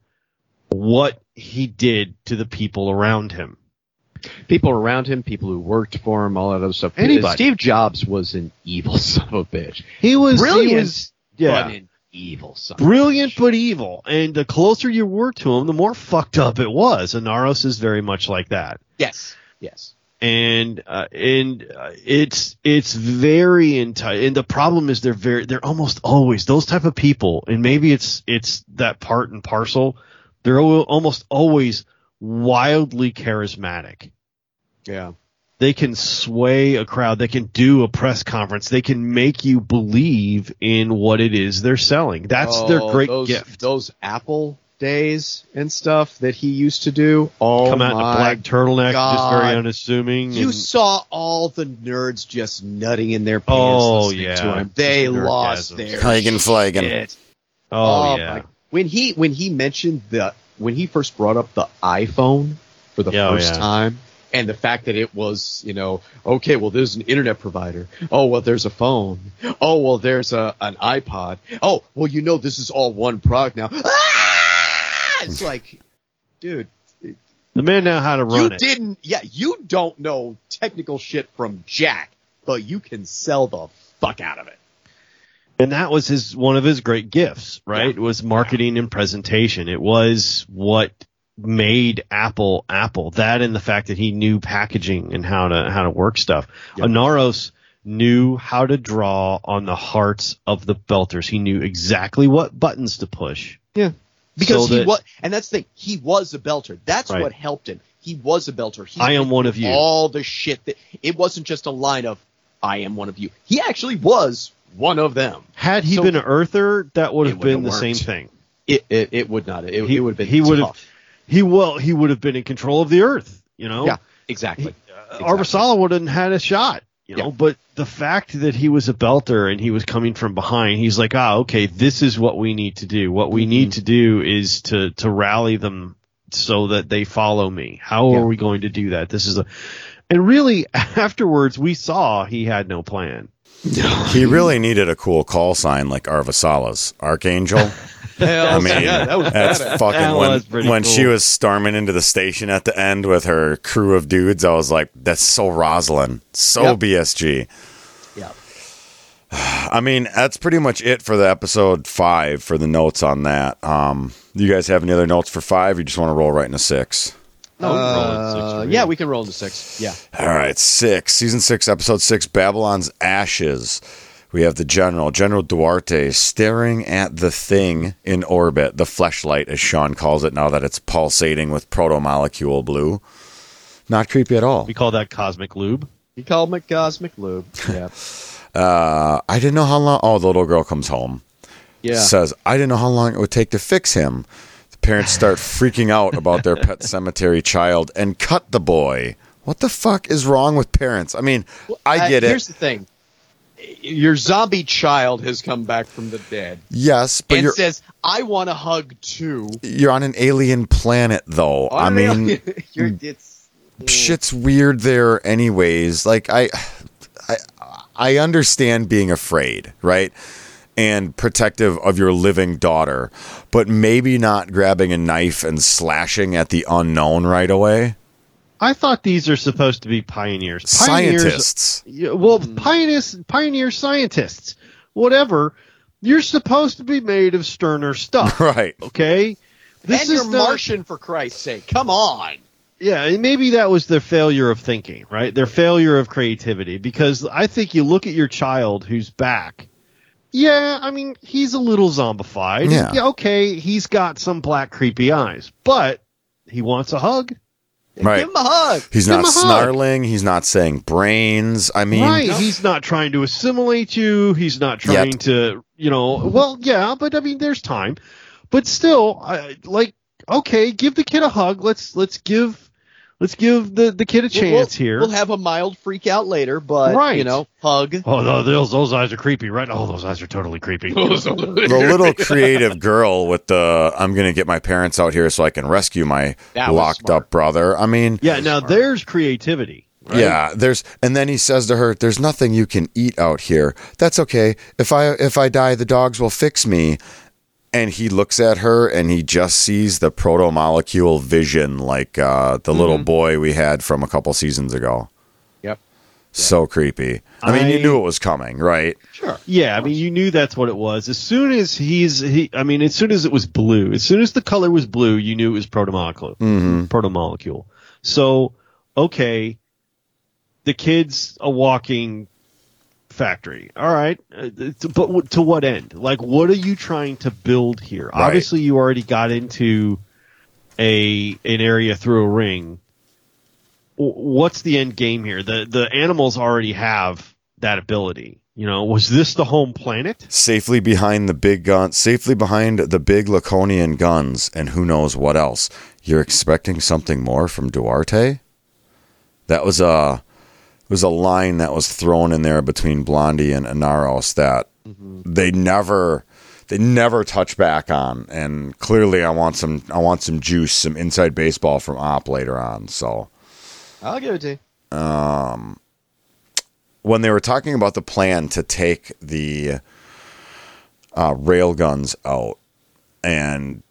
what he did to the people around him. People around him, people who worked for him, all that other stuff. Anybody. Uh, Steve Jobs was an evil son of a bitch. He was Brilliant, he was, yeah, But an evil son. brilliant but evil. And the closer you were to him, the more fucked up it was. And Naros is very much like that. Yes. Yes. And uh, and uh, it's it's very enti- and the problem is they're very they're almost always those type of people and maybe it's it's that part and parcel they're al- almost always wildly charismatic. Yeah. they can sway a crowd they can do a press conference they can make you believe in what it is they're selling. That's their Oh, great those, gift. Those Apple days and stuff that he used to do. Oh come out in a black turtleneck just very unassuming You and- saw all the nerds just nutting in their pants Oh, yeah. to him. They Just lost nerdgasms. their Hagen Flagen. shit. oh, yeah my- When he when he mentioned the when he first brought up the iPhone for the oh, first yeah. time and the fact that it was, you know, okay, well there's an internet provider. Oh, well there's a phone. Oh, well there's a an iPod. Oh, well you know this is all one product now. Ah! It's like dude, the man now how to run you it didn't yeah, you don't know technical shit from Jack, but you can sell the fuck out of it. and that was his one of his great gifts, right? It was marketing and presentation. It was what made Apple Apple. That and the fact that he knew packaging and how to how to work stuff. Yep. Inaros knew how to draw on the hearts of the belters. He knew exactly what buttons to push. Yeah. Because So he was, and that's the thing, he was a belter. That's Right. what helped him. He was a belter. He I am one of you. All the shit that, it wasn't just a line of, I am one of you. He actually was one of them. Had he So- been an earther, that would have been the same thing. It, it, it would not, it, He- it would have been he would have- He well, he would have been in control of the earth, you know? Yeah, exactly. Exactly. Uh, Arbasala wouldn't had a shot, you know. Yeah. But the fact that he was a belter and he was coming from behind, he's like, ah, okay, this is what we need to do. What we Mm-hmm. need to do is to to rally them so that they follow me. How Yeah. are we going to do that? This is a, and really afterwards we saw he had no plan. He really needed a cool call sign like Arvasala's Archangel. I mean, yeah, that was that's badass. fucking That when when she was storming into the station at the end with her crew of dudes. I was like, that's so Roslin, so Yep. BSG. Yeah. I mean, that's pretty much it for the episode five for the notes on that. Um, you guys have any other notes for five? Or you just want to roll right into six? No, we roll six Uh, yeah, we can roll into six. Yeah. All right, six, season six, episode six, Babylon's Ashes. We have the general, General Duarte, staring at the thing in orbit, the fleshlight, as Sean calls it, now that it's pulsating with proto-molecule blue. Not creepy at all. we call that cosmic lube. He called me Cosmic Lube. Yeah. Uh, I didn't know how long. Oh, the little girl comes home. Yeah. Says, I didn't know how long it would take to fix him. Parents start freaking out about their pet cemetery child and cut the boy. What the fuck is wrong with parents? I mean, I Uh, get it. Here's the thing. Your zombie child has come back from the dead Yes, but and says, "I want a hug too." you're on an alien planet though. I mean, you're, it's shit's weird there anyways. Like I I I understand being afraid, right? And protective of your living daughter, but maybe not grabbing a knife and slashing at the unknown right away. I thought these are supposed to be pioneers. Pioneers Scientists. Yeah, well, hmm. pioneers, pioneer scientists, whatever. You're supposed to be made of sterner stuff, Right. okay? This and you're is not- Martian for Christ's sake. Come on. Yeah, maybe that was their failure of thinking, right? Their failure of creativity. Because I think you look at your child who's back. Yeah, I mean, he's a little zombified. Yeah. okay, he's got some black creepy eyes, but he wants a hug. Right. Give him a hug. He's Give not him a hug. snarling. He's not saying brains. I mean, right. He's not trying to assimilate you. He's not trying Yet. to, you know, well, yeah, but I mean, there's time. But still, I, like, okay, give the kid a hug. Let's, let's give, let's give the, the kid a chance We'll- here. We'll have a mild freak out later, but Right. you know, hug. Oh, no, those those eyes are creepy, right? Oh, those eyes are totally creepy. the little creative girl with the I'm going to get my parents out here so I can rescue my locked smart. up brother. I mean, yeah, now there's creativity. right? yeah, there's and then he says to her, "There's nothing you can eat out here. That's okay. If I if I die, the dogs will fix me." And he looks at her and he just sees the proto molecule vision like uh, the little boy we had from a couple seasons ago. Yep. So creepy. I mean, you knew it was coming, right? Sure. Yeah, I mean, you knew that's what it was. As soon as he's, he, I mean, as soon as it was blue, as soon as the color was blue, you knew it was protomolecule. Mm-hmm. Protomolecule. So, okay, the kid's a walking factory. All right, uh, but to what end? Like, what are you trying to build here? Right. Obviously, you already got into a an area through a ring. What's the end game here? The the animals already have that ability. You know, was this the home planet? safely behind the big gun, safely behind the big Laconian guns, and who knows what else. You're expecting something more from Duarte? That was a was a line that was thrown in there between Blondie and Inaros that they never they never touch back on. And clearly, I want some I want some juice, some inside baseball from Op later on. So I'll give it to you. when they were talking about the plan to take the uh, rail guns out, and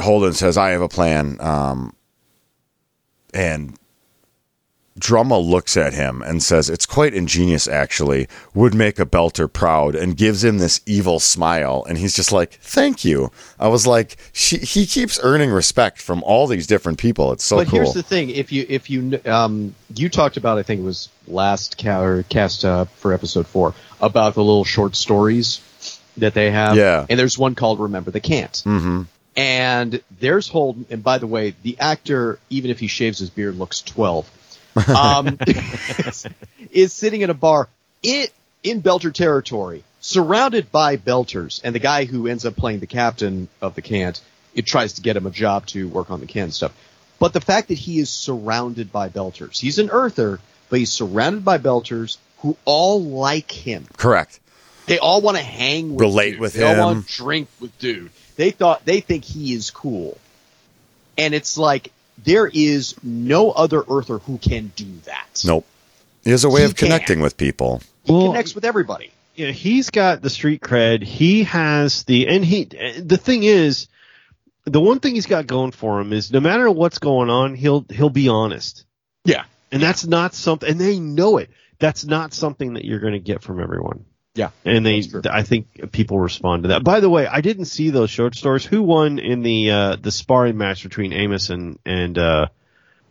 Holden says, "I have a plan," um, and Drummer looks at him and says, "It's quite ingenious, actually. Would make a belter proud," and gives him this evil smile, and he's just like, "Thank you." I was like, she, "He keeps earning respect from all these different people. It's so cool. but cool." here's the thing: if you if you um you talked about, I think it was last ca- cast uh, for episode four about the little short stories that they have. Yeah. and there's one called "Remember the Cant." mm-hmm. And there's Holden, and by the way, the actor, even if he shaves his beard, looks 12. Um, is sitting in a bar in, in Belter territory, surrounded by Belters, and the guy who ends up playing the captain of the Cant, it tries to get him a job to work on the Cant stuff. But the fact that he is surrounded by Belters, he's an Earther, but he's surrounded by Belters who all like him. Correct. They all want to hang with Relate dude. with they all want to drink with dude. They thought they think he is cool. And it's like there is no other earther who can do that. Nope. He has a way He of connecting with people. He Well- connects with everybody. yeah, he's got the street cred. He has the and he the thing is the one thing he's got going for him is no matter what's going on, he'll he'll be honest. Yeah. And that's not something and they know it. That's not something that you're going to get from everyone. Yeah. And they, I think people respond to that. By the way, I didn't see those short stories. Who won in the uh the sparring match between Amos and and uh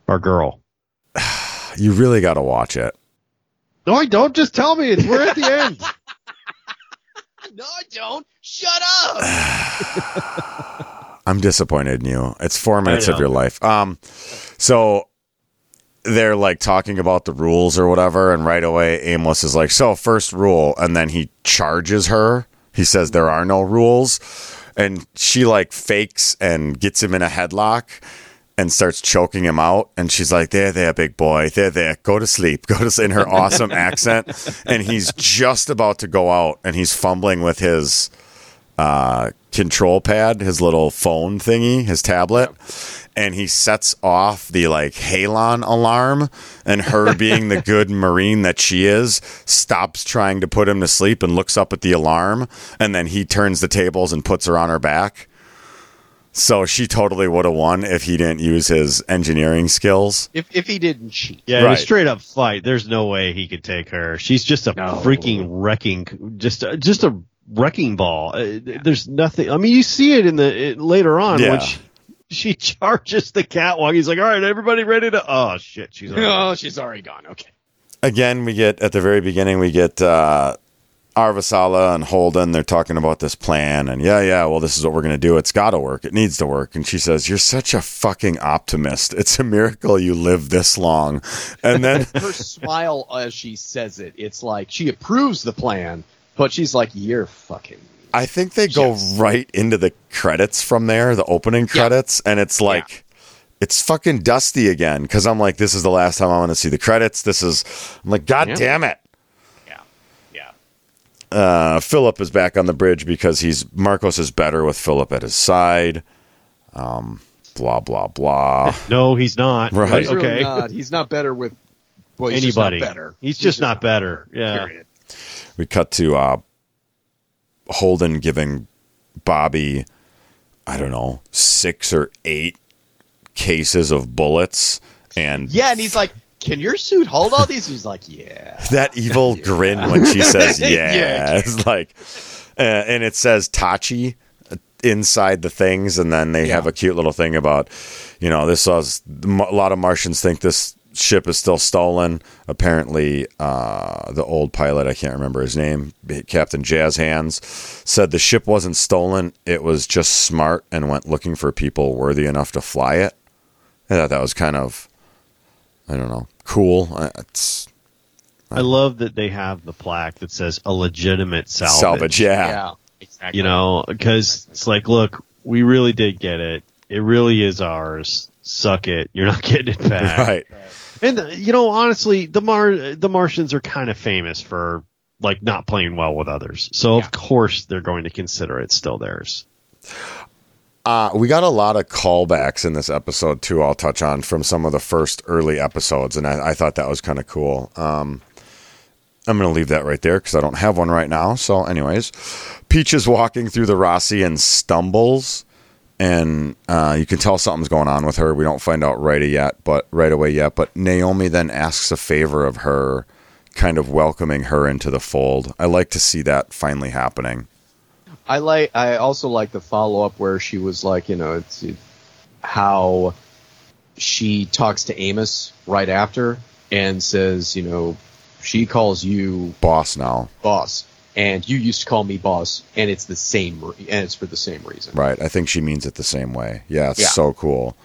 our girl? You really got to watch it. No, I don't. Just tell me. It's we're at the end. No, I don't. Shut up. I'm disappointed in you. It's four minutes of your life. Um, so they're like talking about the rules or whatever, and right away Amos is like, "So first rule," and then he charges her. He says there are no rules, and she like fakes and gets him in a headlock. And starts choking him out, and she's like, "There, there, big boy, there, there, go to sleep, go to sleep." In her awesome accent, and he's just about to go out, and he's fumbling with his uh, control pad, his little phone thingy, his tablet, and he sets off the like halon alarm. And her, being the good marine that she is, stops trying to put him to sleep and looks up at the alarm. And then he turns the tables and puts her on her back. So she totally would have won if he didn't use his engineering skills. if if he didn't cheat. Yeah, in a Right. straight up fight, there's no way he could take her. She's just a No. freaking wrecking, just just a wrecking ball. Uh, There's nothing. I mean, you see it in the it, later on Yeah. when she, she charges the catwalk. He's like, "All right, everybody ready to?" Oh shit, she's already Oh, she's already gone. Okay. again, we get at the very beginning, we get uh, Arvasala and Holden. They're talking about this plan, and yeah, yeah. Well, this is what we're gonna do. It's got to work. It needs to work. And she says, "You're such a fucking optimist. It's a miracle you live this long." And then Her smile as she says it, it's like she approves the plan, but she's like, "You're fucking." I think they go Yes. right into the credits from there, the opening credits, and it's like. It's fucking dusty again because I'm like, this is the last time I want to see the credits. This is, I'm like, God Yeah. damn it. Yeah, yeah. uh, Filip is back on the bridge because he's Marcos is better with Filip at his side. Um, blah blah blah. No, he's not. Right. He's really okay. not. He's not better with. Well, he's just not Anybody. better. He's just not better. Yeah. Period. we cut to uh, Holden giving Bobbie, I don't know, six or eight cases of bullets, and Yeah, and he's like, "Can your suit hold all these?" He's like, "Yeah." that evil grin when she says yeah, Yeah. it's like uh, and it says tachi inside the things and then they Yeah. have a cute little thing about you know this was a lot of martians think this ship is still stolen apparently uh, the old pilot i can't remember his name captain jazz hands said the ship wasn't stolen it was just smart and went looking for people worthy enough to fly it i thought that was kind of i don't know cool Uh, it's I love that they have the plaque that says a legitimate salvage. salvage yeah. Yeah, exactly. You know, because it's like, look, we really did get it. It really is ours. Suck it. You're not getting it back. right And you know, honestly, the Mar the Martians are kind of famous for like not playing well with others. So Yeah. of course they're going to consider it still theirs. Uh, we got a lot of callbacks in this episode too. I'll touch on from some of the first early episodes, and I, I thought that was kind of cool. Um, I'm going to leave that right there because I don't have one right now. So, anyways, Peach is walking through the Roci and stumbles, and uh, you can tell something's going on with her. We don't find out right yet, but right away yet. But Naomi then asks a favor of her, kind of welcoming her into the fold. I like to see that finally happening. I like. I also like the follow up where she was like, you know, it's it, how she talks to Amos right after and says, you know, she calls you Boss now. boss, and you used to call me boss, and it's the same, re- and it's for the same reason. Right. I think she means it the same way. Yeah, it's Yeah. so cool.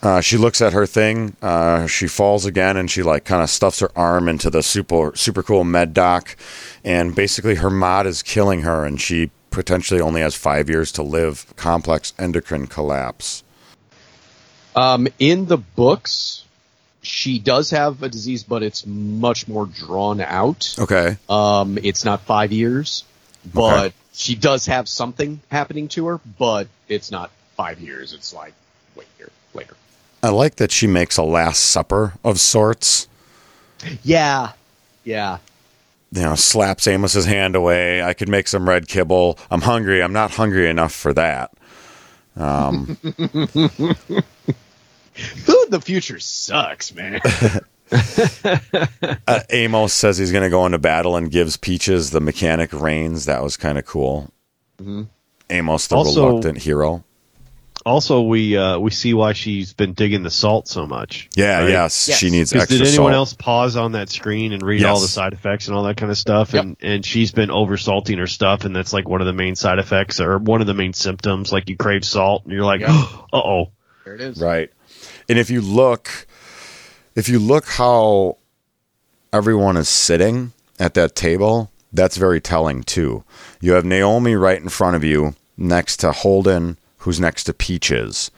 Uh, she looks at her thing. Uh, she falls again, and she like kind of stuffs her arm into the super super cool med doc and basically her mod is killing her, and she potentially only has five years to live. Complex endocrine collapse. Um, in the books, she does have a disease, but it's much more drawn out. Okay. Um, it's not five years, but Okay. she does have something happening to her, but it's not five years. It's like wait here later. I like that she makes a last supper of sorts. Yeah, yeah. You know, slaps Amos's hand away. I could make some red kibble. I'm hungry. I'm not hungry enough for that. Food in the future sucks, man. uh, Amos says he's going to go into battle and gives Peaches the mechanic reins. That was kind of cool. Amos, the Also- reluctant hero. Also, we uh, we see why she's been digging the salt so much. Yeah, right? yes, Yes. she needs 'Cause extra did anyone salt. else pause on that screen and read Yes. all the side effects and all that kind of stuff? Yep. And and she's been over salting her stuff, and that's like one of the main side effects or one of the main symptoms. Like you crave salt, and you're like, Yeah. uh oh. there it is. Right. And if you look, if you look how everyone is sitting at that table, that's very telling too. You have Naomi right in front of you, next to Holden, who's next to Peaches.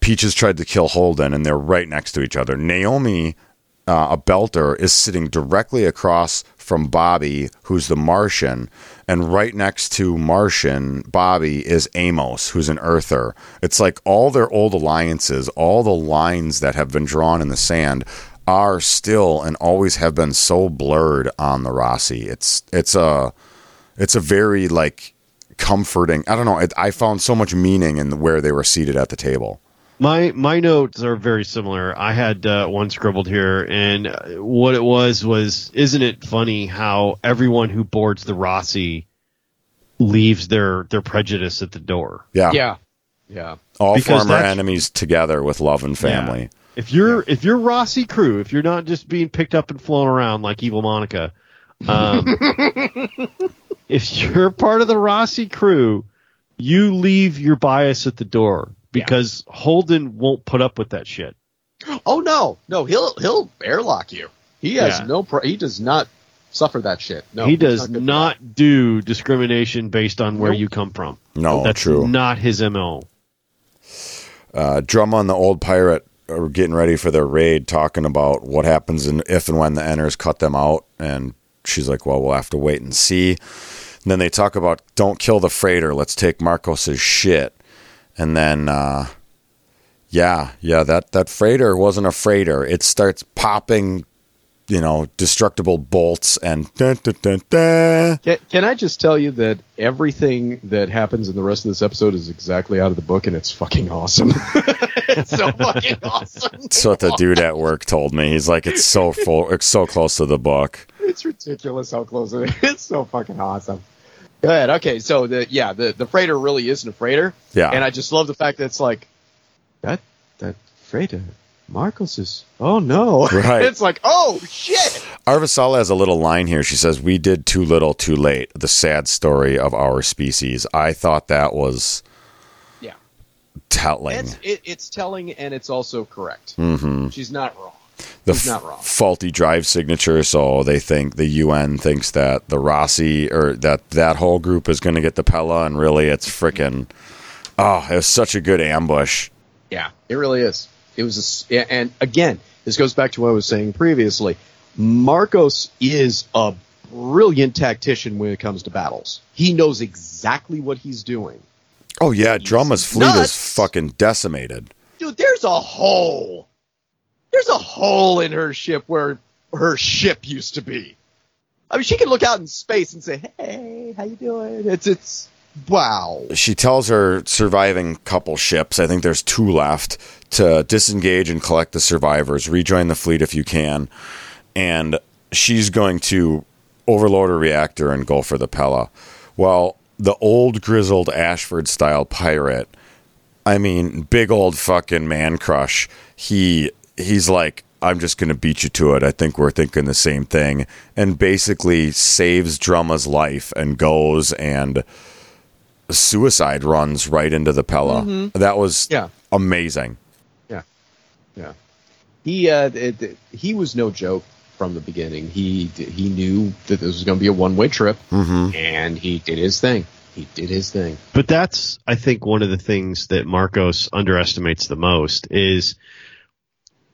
Peaches tried to kill Holden, and they're right next to each other. Naomi, uh, a belter, is sitting directly across from Bobbie, who's the Martian, and right next to Martian Bobbie is Amos, who's an Earther. It's like all their old alliances, all the lines that have been drawn in the sand, are still and always have been so blurred on the Roci. It's it's a it's a very like comforting. I don't know. It, I found so much meaning in where they were seated at the table. My my notes are very similar. I had uh, one scribbled here, and uh, what it was was, isn't it funny how everyone who boards the Roci leaves their their prejudice at the door? Yeah. Yeah, Yeah. All Because former enemies together with love and family. If you're if you're Roci crew, if you're not just being picked up and flown around like evil Monica, um, if you're part of the Roci crew, you leave your bias at the door because Holden won't put up with that shit. Oh no, no, he'll he'll airlock you. He has Yeah. no. Pro- he does not suffer that shit. No, he does good for not do discrimination based on where Nope. you come from. No, That's true. not his mo. uh, Drummer and the old pirate are getting ready for their raid, talking about what happens and if and when the Inners cut them out. And she's like, "Well, we'll have to wait and see." And then they talk about, "Don't kill the freighter. Let's take Marcos's shit." And then, uh, yeah, yeah, that that freighter wasn't a freighter. It starts popping, you know, destructible bolts and. Dun, dun, dun. Can, can I just tell you that everything that happens in the rest of this episode is exactly out of the book, and it's fucking awesome. it's so fucking awesome. That's what the dude at work told me. He's like, "It's so full, it's so close to the book." It's ridiculous how close it is. It's so fucking awesome. Go ahead. Okay, so the yeah, the the freighter really isn't a freighter. Yeah. And I just love the fact that it's like that that freighter, Marcos is. Oh no! Right. it's like oh shit. Arvasala has a little line here. She says, "We did too little, too late. The sad story of our species." I thought that was Yeah. telling. It's it, it's telling and it's also correct. hmm She's not wrong. The He's wrong. faulty drive signature, so they think the UN thinks that the Roci or that that whole group is going to get the Pella, and really, it's freaking. Oh, ah, it was such a good ambush. Yeah, it really is. It was, a and again, this goes back to what I was saying previously. Marcos is a brilliant tactician when it comes to battles. He knows exactly what he's doing. Oh yeah, Drummer's fleet nuts. is fucking decimated. Dude, there's a hole. There's a hole in her ship where her ship used to be. I mean, she can look out in space and say, "Hey, how you doing?" It's it's wow. she tells her surviving couple ships, I think there's two left, to disengage and collect the survivors, rejoin the fleet if you can. And she's going to overload her reactor and go for the Pella. Well, the old grizzled Ashford style pirate, I mean, big old fucking man crush. He he's like, I'm just gonna beat you to it. I think we're thinking the same thing. And basically saves Drummer's life and goes and suicide runs right into the Pella. That was Yeah. amazing. Yeah, Yeah. he uh, it, it- he was no joke from the beginning. He he knew that this was going to be a one way trip, hmm and he did his thing. He did his thing. But that's, I think, one of the things that Marcos underestimates the most is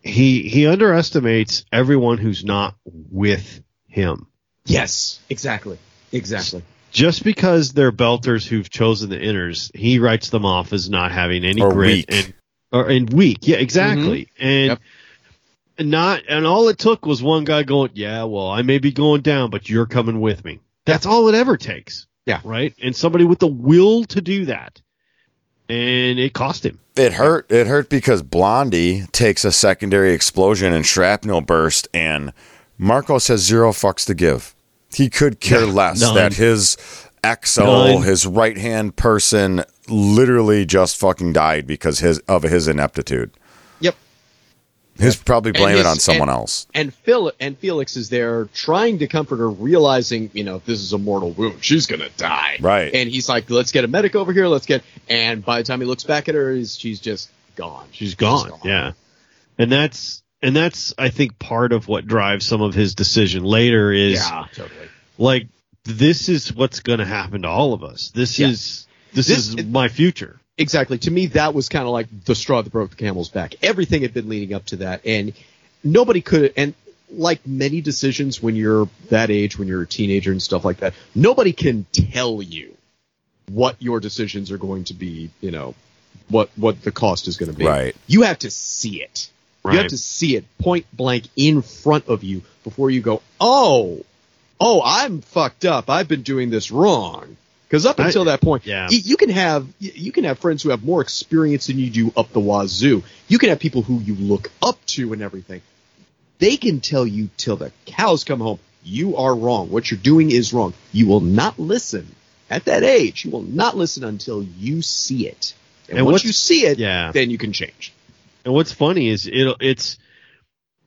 he he underestimates everyone who's not with him. Yes, exactly, exactly. Just because they're belters who've chosen the inners, he writes them off as not having any Or grit weak. and or and weak. Yeah, exactly. Mm-hmm. And Yep. and not and all it took was one guy going, "Yeah, well, I may be going down, but you're coming with me." That's all it ever takes. Yeah. Right? And somebody with the will to do that. And it cost him. It hurt. It hurt because Blondie takes a secondary explosion and shrapnel burst, and Marcos has zero fucks to give. He could care less none. that his XO, None. his right hand person, literally just fucking died because his of his ineptitude. Yep. He's probably And blaming it on someone and- else. And Phil and Felix is there trying to comfort her, realizing you know this is a mortal wound. She's gonna die. Right. And he's like, "Let's get a medic over here. Let's get." And by the time he looks back at her, is she's just gone. She's gone. Yeah. And that's and that's I think part of what drives some of his decision later is Yeah. Totally. like this is what's going to happen to all of us. This Yeah. is this, This- is my future. Exactly. To me, that was kind of like the straw that broke the camel's back. Everything had been leading up to that, and nobody could. And like many decisions when you're that age, when you're a teenager and stuff like that, nobody can tell you what your decisions are going to be. You know, what what the cost is going to be. Right. You have to see it. You have to see it point blank in front of you before you go, oh, oh, I'm fucked up. I've been doing this wrong. Because up until that point, yeah. you can have you can have friends who have more experience than you do up the wazoo. You can have people who you look up to and everything. They can tell you till the cows come home, you are wrong. What you're doing is wrong. You will not listen at that age. You will not listen until you see it. And, And once you see it, yeah. then you can change. And what's funny is it it's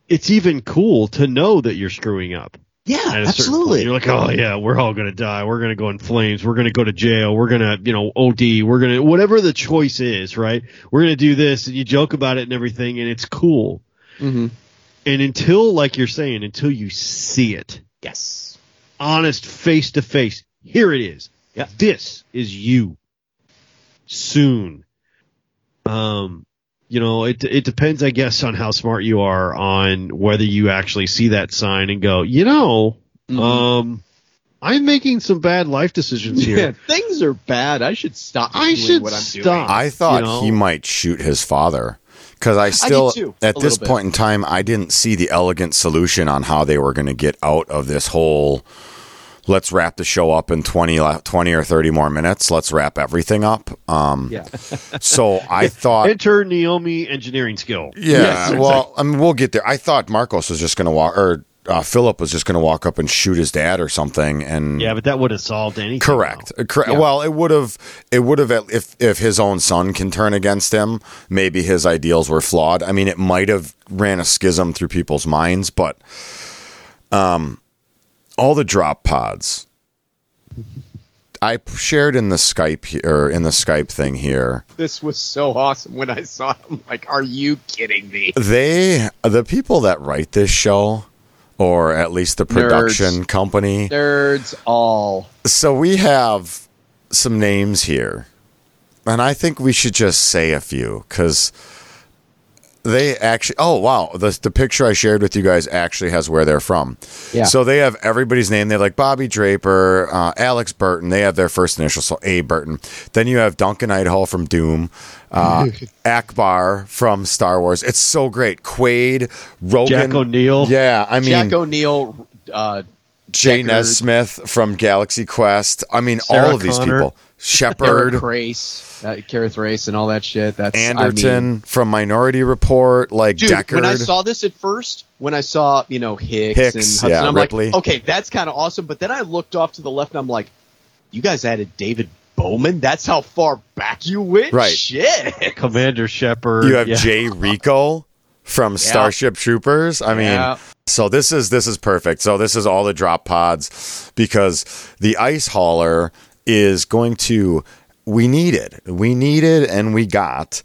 it's even cool to know that you're screwing up. Yeah, at a certain absolutely. point. You're like, oh yeah, we're all gonna die. We're gonna go in flames. We're gonna go to jail. We're gonna, you know, OD. We're gonna whatever the choice is, right? We're gonna do this, and you joke about it and everything, and it's cool. mm-hmm. And until, like you're saying, until you see it, Yes. honest, face to face, here it is. Yeah. This is you. Soon. Um, you know, it it depends, I guess, on how smart you are on whether you actually see that sign and go, you know, Mhm. um, I'm making some bad life decisions Yeah, here. things are bad. I should stop. I doing should what I'm stop. doing. I thought you know? he might shoot his father because I still, too, at this bit. point in time, I didn't see the elegant solution on how they were going to get out of this whole. Let's wrap the show up in 20, 20 or 30 more minutes. Let's wrap everything up. Um, Yeah. So I thought, Enter Naomi engineering skill. yeah, Yes, well, I mean, we'll get there. I thought Marcos was just going to walk, or uh, Filip was just going to walk up and shoot his dad or something. And Yeah, but that would have solved anything. Correct. Uh, Correct. Yeah. Well, it would have. It would have. If if his own son can turn against him, maybe his ideals were flawed. I mean, it might have ran a schism through people's minds, but um, all the drop pods. I shared in the Skype he- or in the Skype thing here. this was so awesome when I saw him. Like, are you kidding me? They, the people that write this show, or at least the production company, Nerds all. So we have some names here, and I think we should just say a few because they actually. Oh wow, the the picture I shared with you guys actually has where they're from. Yeah. So they have everybody's name. They have like Bobbie Draper, uh, Alex Burton. They have their first initial, so A Burton. Then you have Duncan Idaho from Dune, uh, Ackbar from Star Wars. It's so great. Quaid, Rogan, Jack O'Neill. Yeah, I mean Jack O'Neill, uh, Jay Nesmith from Galaxy Quest. I mean, Sarah all of these Connor. people. Shepard, Eric Race, uh, Kareth Race, and all that shit. That's I mean, from Minority Report, like dude, Deckard. when I saw this at first, when I saw you know Hicks, Hicks, and Hudson, yeah, I'm Ripley. like, okay, that's kind of awesome. But then I looked off to the left, and I'm like, you guys added David Bowman. That's how far back you went. Right. Shit. Commander Shepard. you have yeah. Jay Rico from Starship Troopers. I mean, Yeah. so this is this is perfect. So this is all the drop pods because the ice hauler is going to. We needed, we needed, and we got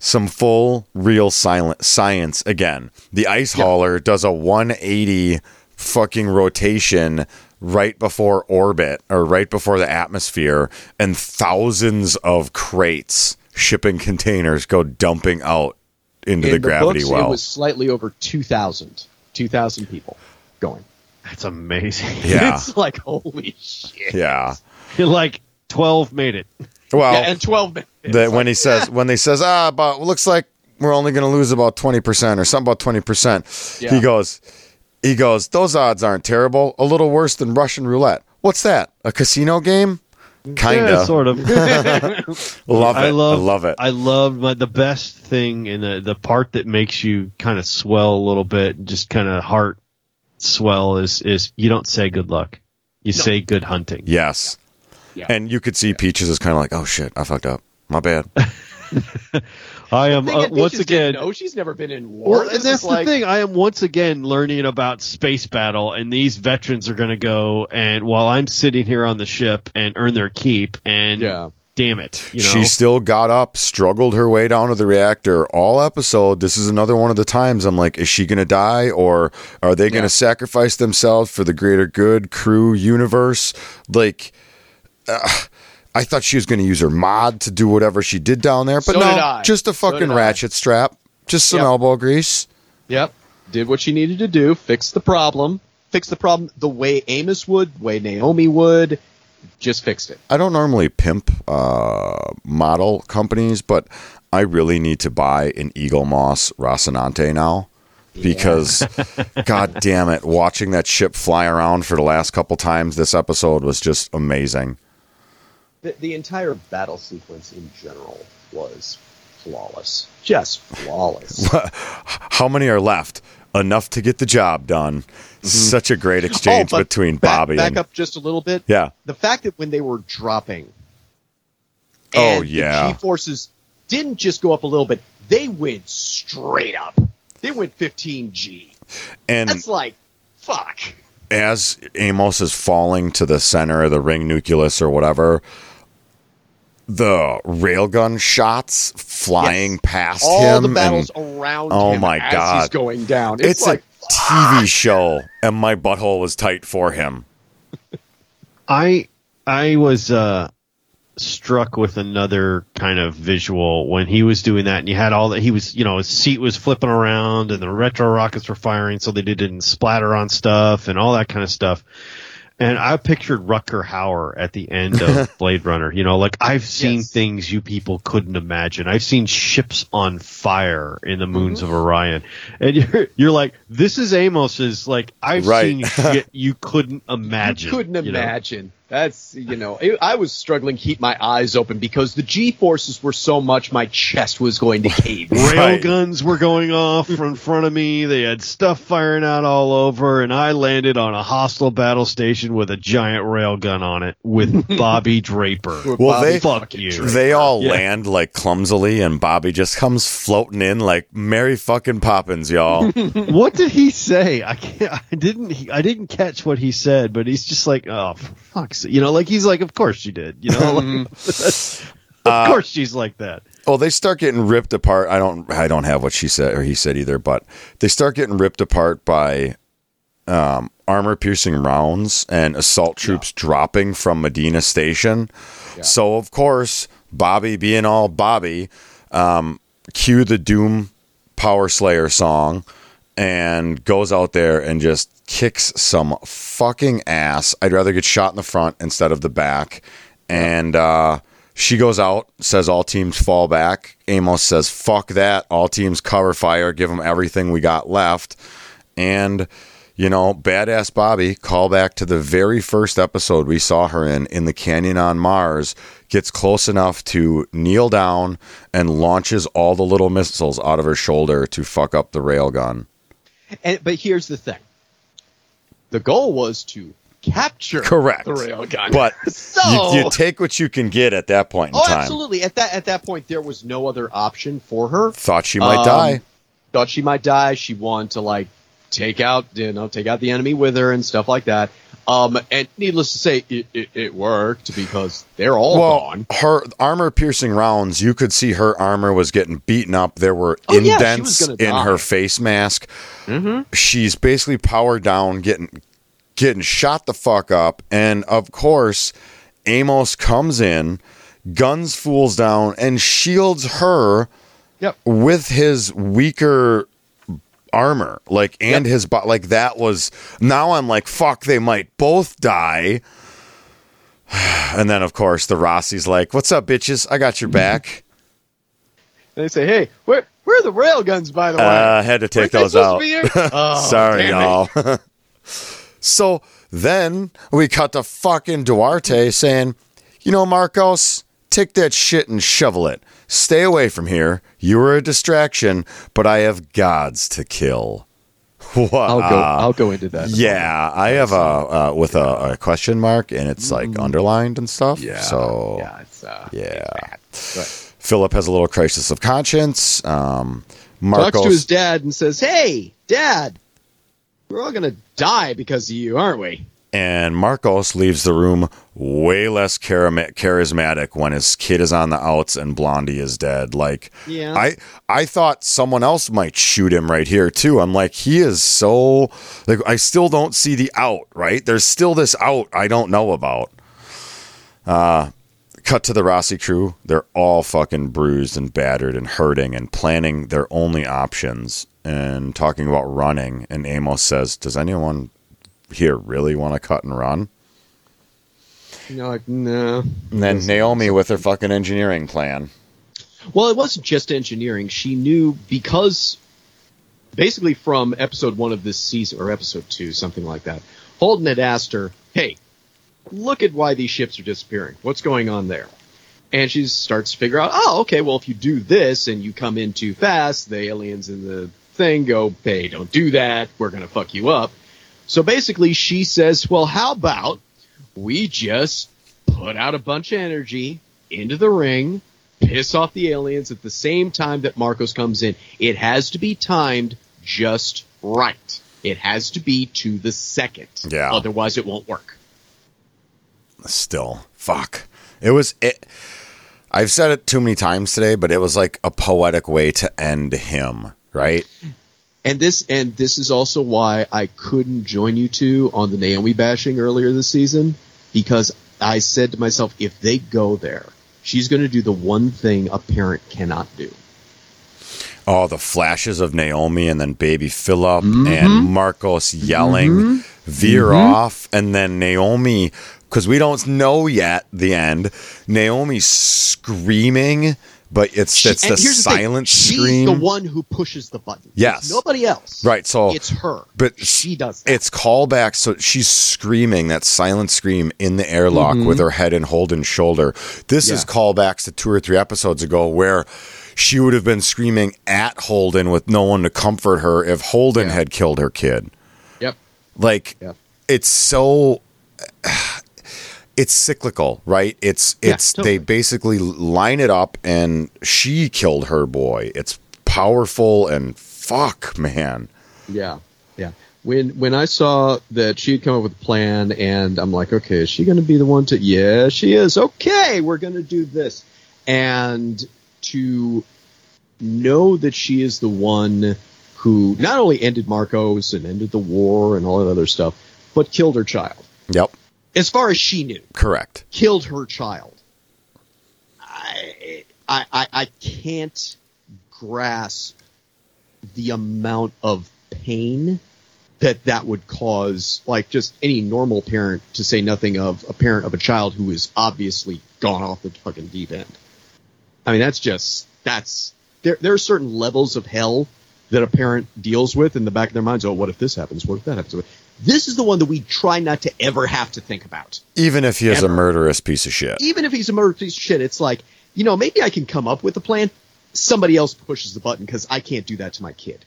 some full real silent science again. The ice hauler does a 180 fucking rotation right before orbit or right before the atmosphere and thousands of crates shipping containers go dumping out into In the gravity books, well. It was slightly over 2,000. 2,000 people going. That's amazing. yeah. It's like holy shit. yeah. like twelve made it. Well, Yeah, and 12 minutes. that when he says when they says ah but looks like we're only going to lose about 20% or something about 20% Yeah. he goes he goes those odds aren't terrible a little worse than russian roulette what's that a casino game kind Yeah, of sort of. love it I love, i love it I love my, the best thing and the the part that makes you kind of swell a little bit, just kind of heart swell is is you don't say good luck, you say good hunting. yes Yeah. and you could see peaches is kind of like oh shit i fucked up my bad I am uh, once again. know, she's never been in war. Well, and that's is like, the thing. I am once again learning about space battle, and these veterans are going to go, and while I'm sitting here on the ship and earn their keep, and Yeah. damn it, you know, she still got up struggled her way down to the reactor all episode this is another one of the times i'm like is she gonna die or are they gonna Yeah. sacrifice themselves for the greater good crew universe like uh, i thought she was gonna use her mod to do whatever she did down there but So no just a So fucking I. ratchet strap just some Yep. elbow grease Yep. Did what she needed to do, fix the problem, fix the problem the way Amos would, the way Naomi would, just fixed it. I don't normally pimp uh, model companies, but I really need to buy an Eaglemoss Rocinante now because, god damn it, watching that ship fly around for the last couple times this episode was just amazing. The, the entire battle sequence in general was flawless. Just flawless. How many are left? Enough to get the job done. Mm-hmm. Such a great oh, exchange Oh, between back, Bobbie back and up just a little bit. yeah. The fact that when they were dropping, Oh, and yeah. G forces didn't just go up a little bit; they went straight up. They went 15G. And That's like, fuck. as Amos is falling to the center of the ring nucleus or whatever, the railgun shots flying Yes. past All him. the battles and around Oh him my as God. he's going down. It's, it's like, a TV show, and my butthole was tight for him. I I was uh, struck with another kind of visual when he was doing that, and you had all that. He was, you know, his seat was flipping around, and the retro rockets were firing, so they didn't splatter on stuff and all that kind of stuff. And I pictured Rutger Hauer at the end of Blade Runner. You know, like I've seen Yes. things you people couldn't imagine. I've seen ships on fire in the moons Mm-hmm. of Orion, and you're you're like, this is Amos's. Like I've Right. seen shit you couldn't imagine. You couldn't you know? Imagine. That's you know, it, I was struggling to keep my eyes open because the G forces were so much, my chest was going to cave. Right. rail guns were going off in front of me. They had stuff firing out all over, and I landed on a hostile battle station with a giant rail gun on it with Bobbie Draper. Well, Bobbie they Fuck you. they all Yeah. land like clumsily, and Bobbie just comes floating in like Mary fucking Poppins, y'all. what did he say? I can't. I didn't. I didn't catch what he said, but he's just like, oh, for sake. You know, like he's like, of course she did. You know, like, of course she's like that. Well, they start getting ripped apart. I don't. I don't have what she said or he said either, but they start getting ripped apart by um, armor-piercing rounds and assault troops dropping from Medina Station. So of course, Bobbie, being all Bobbie, um, cue the Doom Power Slayer song and goes out there and just kicks some fucking ass. I'd rather get shot in the front instead of the back. And uh, she goes out, says all teams fall back. Amos says, fuck that. All teams cover fire, give them everything we got left. And, you know, badass Bobbie, call back to the very first episode we saw her in, in the Canyon on Mars, gets close enough to kneel down and launches all the little missiles out of her shoulder to fuck up the railgun. And, but here's the thing: the goal was to capture Correct. the railgun. But So- you, you take what you can get at that point in oh, time. absolutely. At that at that point, there was no other option for her. Thought she might Um, die. Thought she might die. She wanted to like take out, you know, take out the enemy with her and stuff like that. Um, and needless to say, it, it, it worked because they're all Well, gone. her armor piercing rounds, you could see her armor was getting beaten up. There were Oh, yeah, indents gonna in her face mask. Mm-hmm. She's basically powered down, getting getting shot the fuck up, and of course, Amos comes in, guns fools down, and shields her Yep. with his weaker armor like and his bo- like that was now i'm like fuck they might both die. And then of course the Roci's like what's up bitches? I got your back. And They say, "Hey, where where are the rail guns by the way?" uh had to take Weren't those they supposed to out? Oh, sorry y'all. So then we cut to fucking duarte saying you know marcos take that shit and shovel it stay away from here You are a distraction but i have gods to kill what I'll go. I'll go into that. Yeah, I have a uh, with a, a question mark, and it's like underlined and stuff. Yeah. So yeah, it's uh, yeah. But Filip has a little crisis of conscience. Um, talks to his dad and says, "Hey, Dad, we're all gonna die because of you, aren't we?" And Marcos leaves the room way less charisma- charismatic when his kid is on the outs and Blondie is dead. Like, Yeah. I I thought someone else might shoot him right here too. I'm like, he is so like I still don't see the out. Right, there's still this out I don't know about. Uh, cut to the Roci crew. They're all fucking bruised and battered and hurting and planning their only options and talking about running. And Amos says, "Does anyone here really want to cut and run?" You know, like no. And then Naomi with her fucking engineering plan. Well, it wasn't just engineering. She knew because basically from episode one of this season or episode two, something like that. Holden had asked her, "Hey, look at why these ships are disappearing. What's going on there?" And she starts to figure out, "Oh, okay. Well, if you do this and you come in too fast, the aliens in the thing go, "Hey, don't do that. We're gonna fuck you up." So basically, she says, "Well, how about we just put out a bunch of energy into the ring, piss off the aliens at the same time that Marcos comes in. It has to be timed just right. It has to be to the second. Yeah. Otherwise, it won't work. Still, fuck. It was it. I've said it too many times today, but it was like a poetic way to end him, right? And this and this is also why I couldn't join you two on the Naomi bashing earlier this season because I said to myself, if they go there, she's going to do the one thing a parent cannot do. Oh, the flashes of Naomi and then baby Filip mm-hmm. and Marcos yelling, mm-hmm. veer mm-hmm. off, and then Naomi, because we don't know yet the end. Naomi screaming, but it's She- it's the here's thing, silent she's the one who pushes the button. Yes. Nobody else. Right, so- it's her. but she does. That. It's callback, so she's screaming that silent scream in the airlock with her head in Holden's shoulder. This is Mm-hmm. Callbacks to two or three episodes ago where she would have been screaming at Holden with no one to comfort her if Holden Yeah. had killed her kid. Yep. Like Yep. it's so it's cyclical, right? It's Yeah, it's totally. they basically line it up and she killed her boy. It's powerful and fuck, man. Yeah, yeah. When when I saw that she had come up with a plan, and I'm like, okay, is she going to be the one to? Yeah, she is. Okay, we're going to do this, and to know that she is the one who not only ended Marcos and ended the war and all that other stuff, but killed her child. Yep, As far as she knew, correct. killed her child. I, I, I, I can't grasp the amount of pain that that would cause, like just any normal parent, to say nothing of a parent of a child who is obviously gone off the fucking deep end. I mean, that's just that's there. There are certain levels of hell that a parent deals with in the back of their minds. Oh, what if this happens? What if that happens? This is the one that we try not to ever have to think about Even if he is a murderous piece of shit. even if he's a murderous piece of shit, it's like, you know, maybe I can come up with a plan. Somebody else pushes the button because I can't do that to my kid.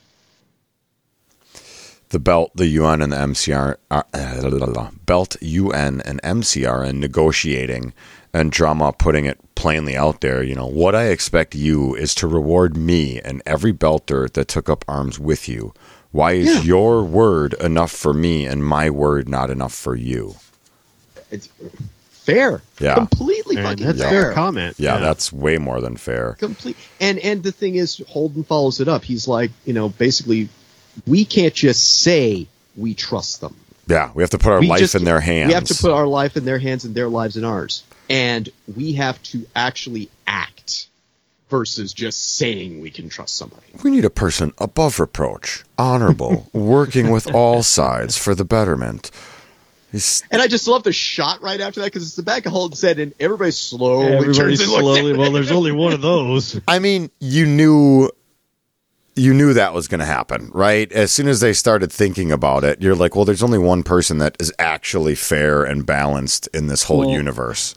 the belt, the UN, and the MCR, uh, belt, UN, and MCR, and negotiating, and Drummer putting it plainly out there. You know, what I expect you is to reward me and every belter that took up arms with you. Why is Yeah. your word enough for me and my word not enough for you? It's fair. Yeah. Completely And fucking that's a fair. fair comment. Yeah, that's way more than fair. Complete. And and the thing is, Holden follows it up. He's like, you know, basically, we can't just say we trust them. Yeah, we have to put our We life just- in their hands. We have to put our life in their hands and their lives in ours. And we have to actually act versus just saying we can trust somebody. We need a person above reproach, honorable, working with all sides for the betterment. He's, And I just love the shot right after that because it's the back of Holden said, and everybody slowly Everybody turns and looks slowly. at Well, there's only one of those. I mean, you knew, you knew that was going to happen, right? As soon as they started thinking about it, you're like, well, there's only one person that is actually fair and balanced in this whole Well, universe.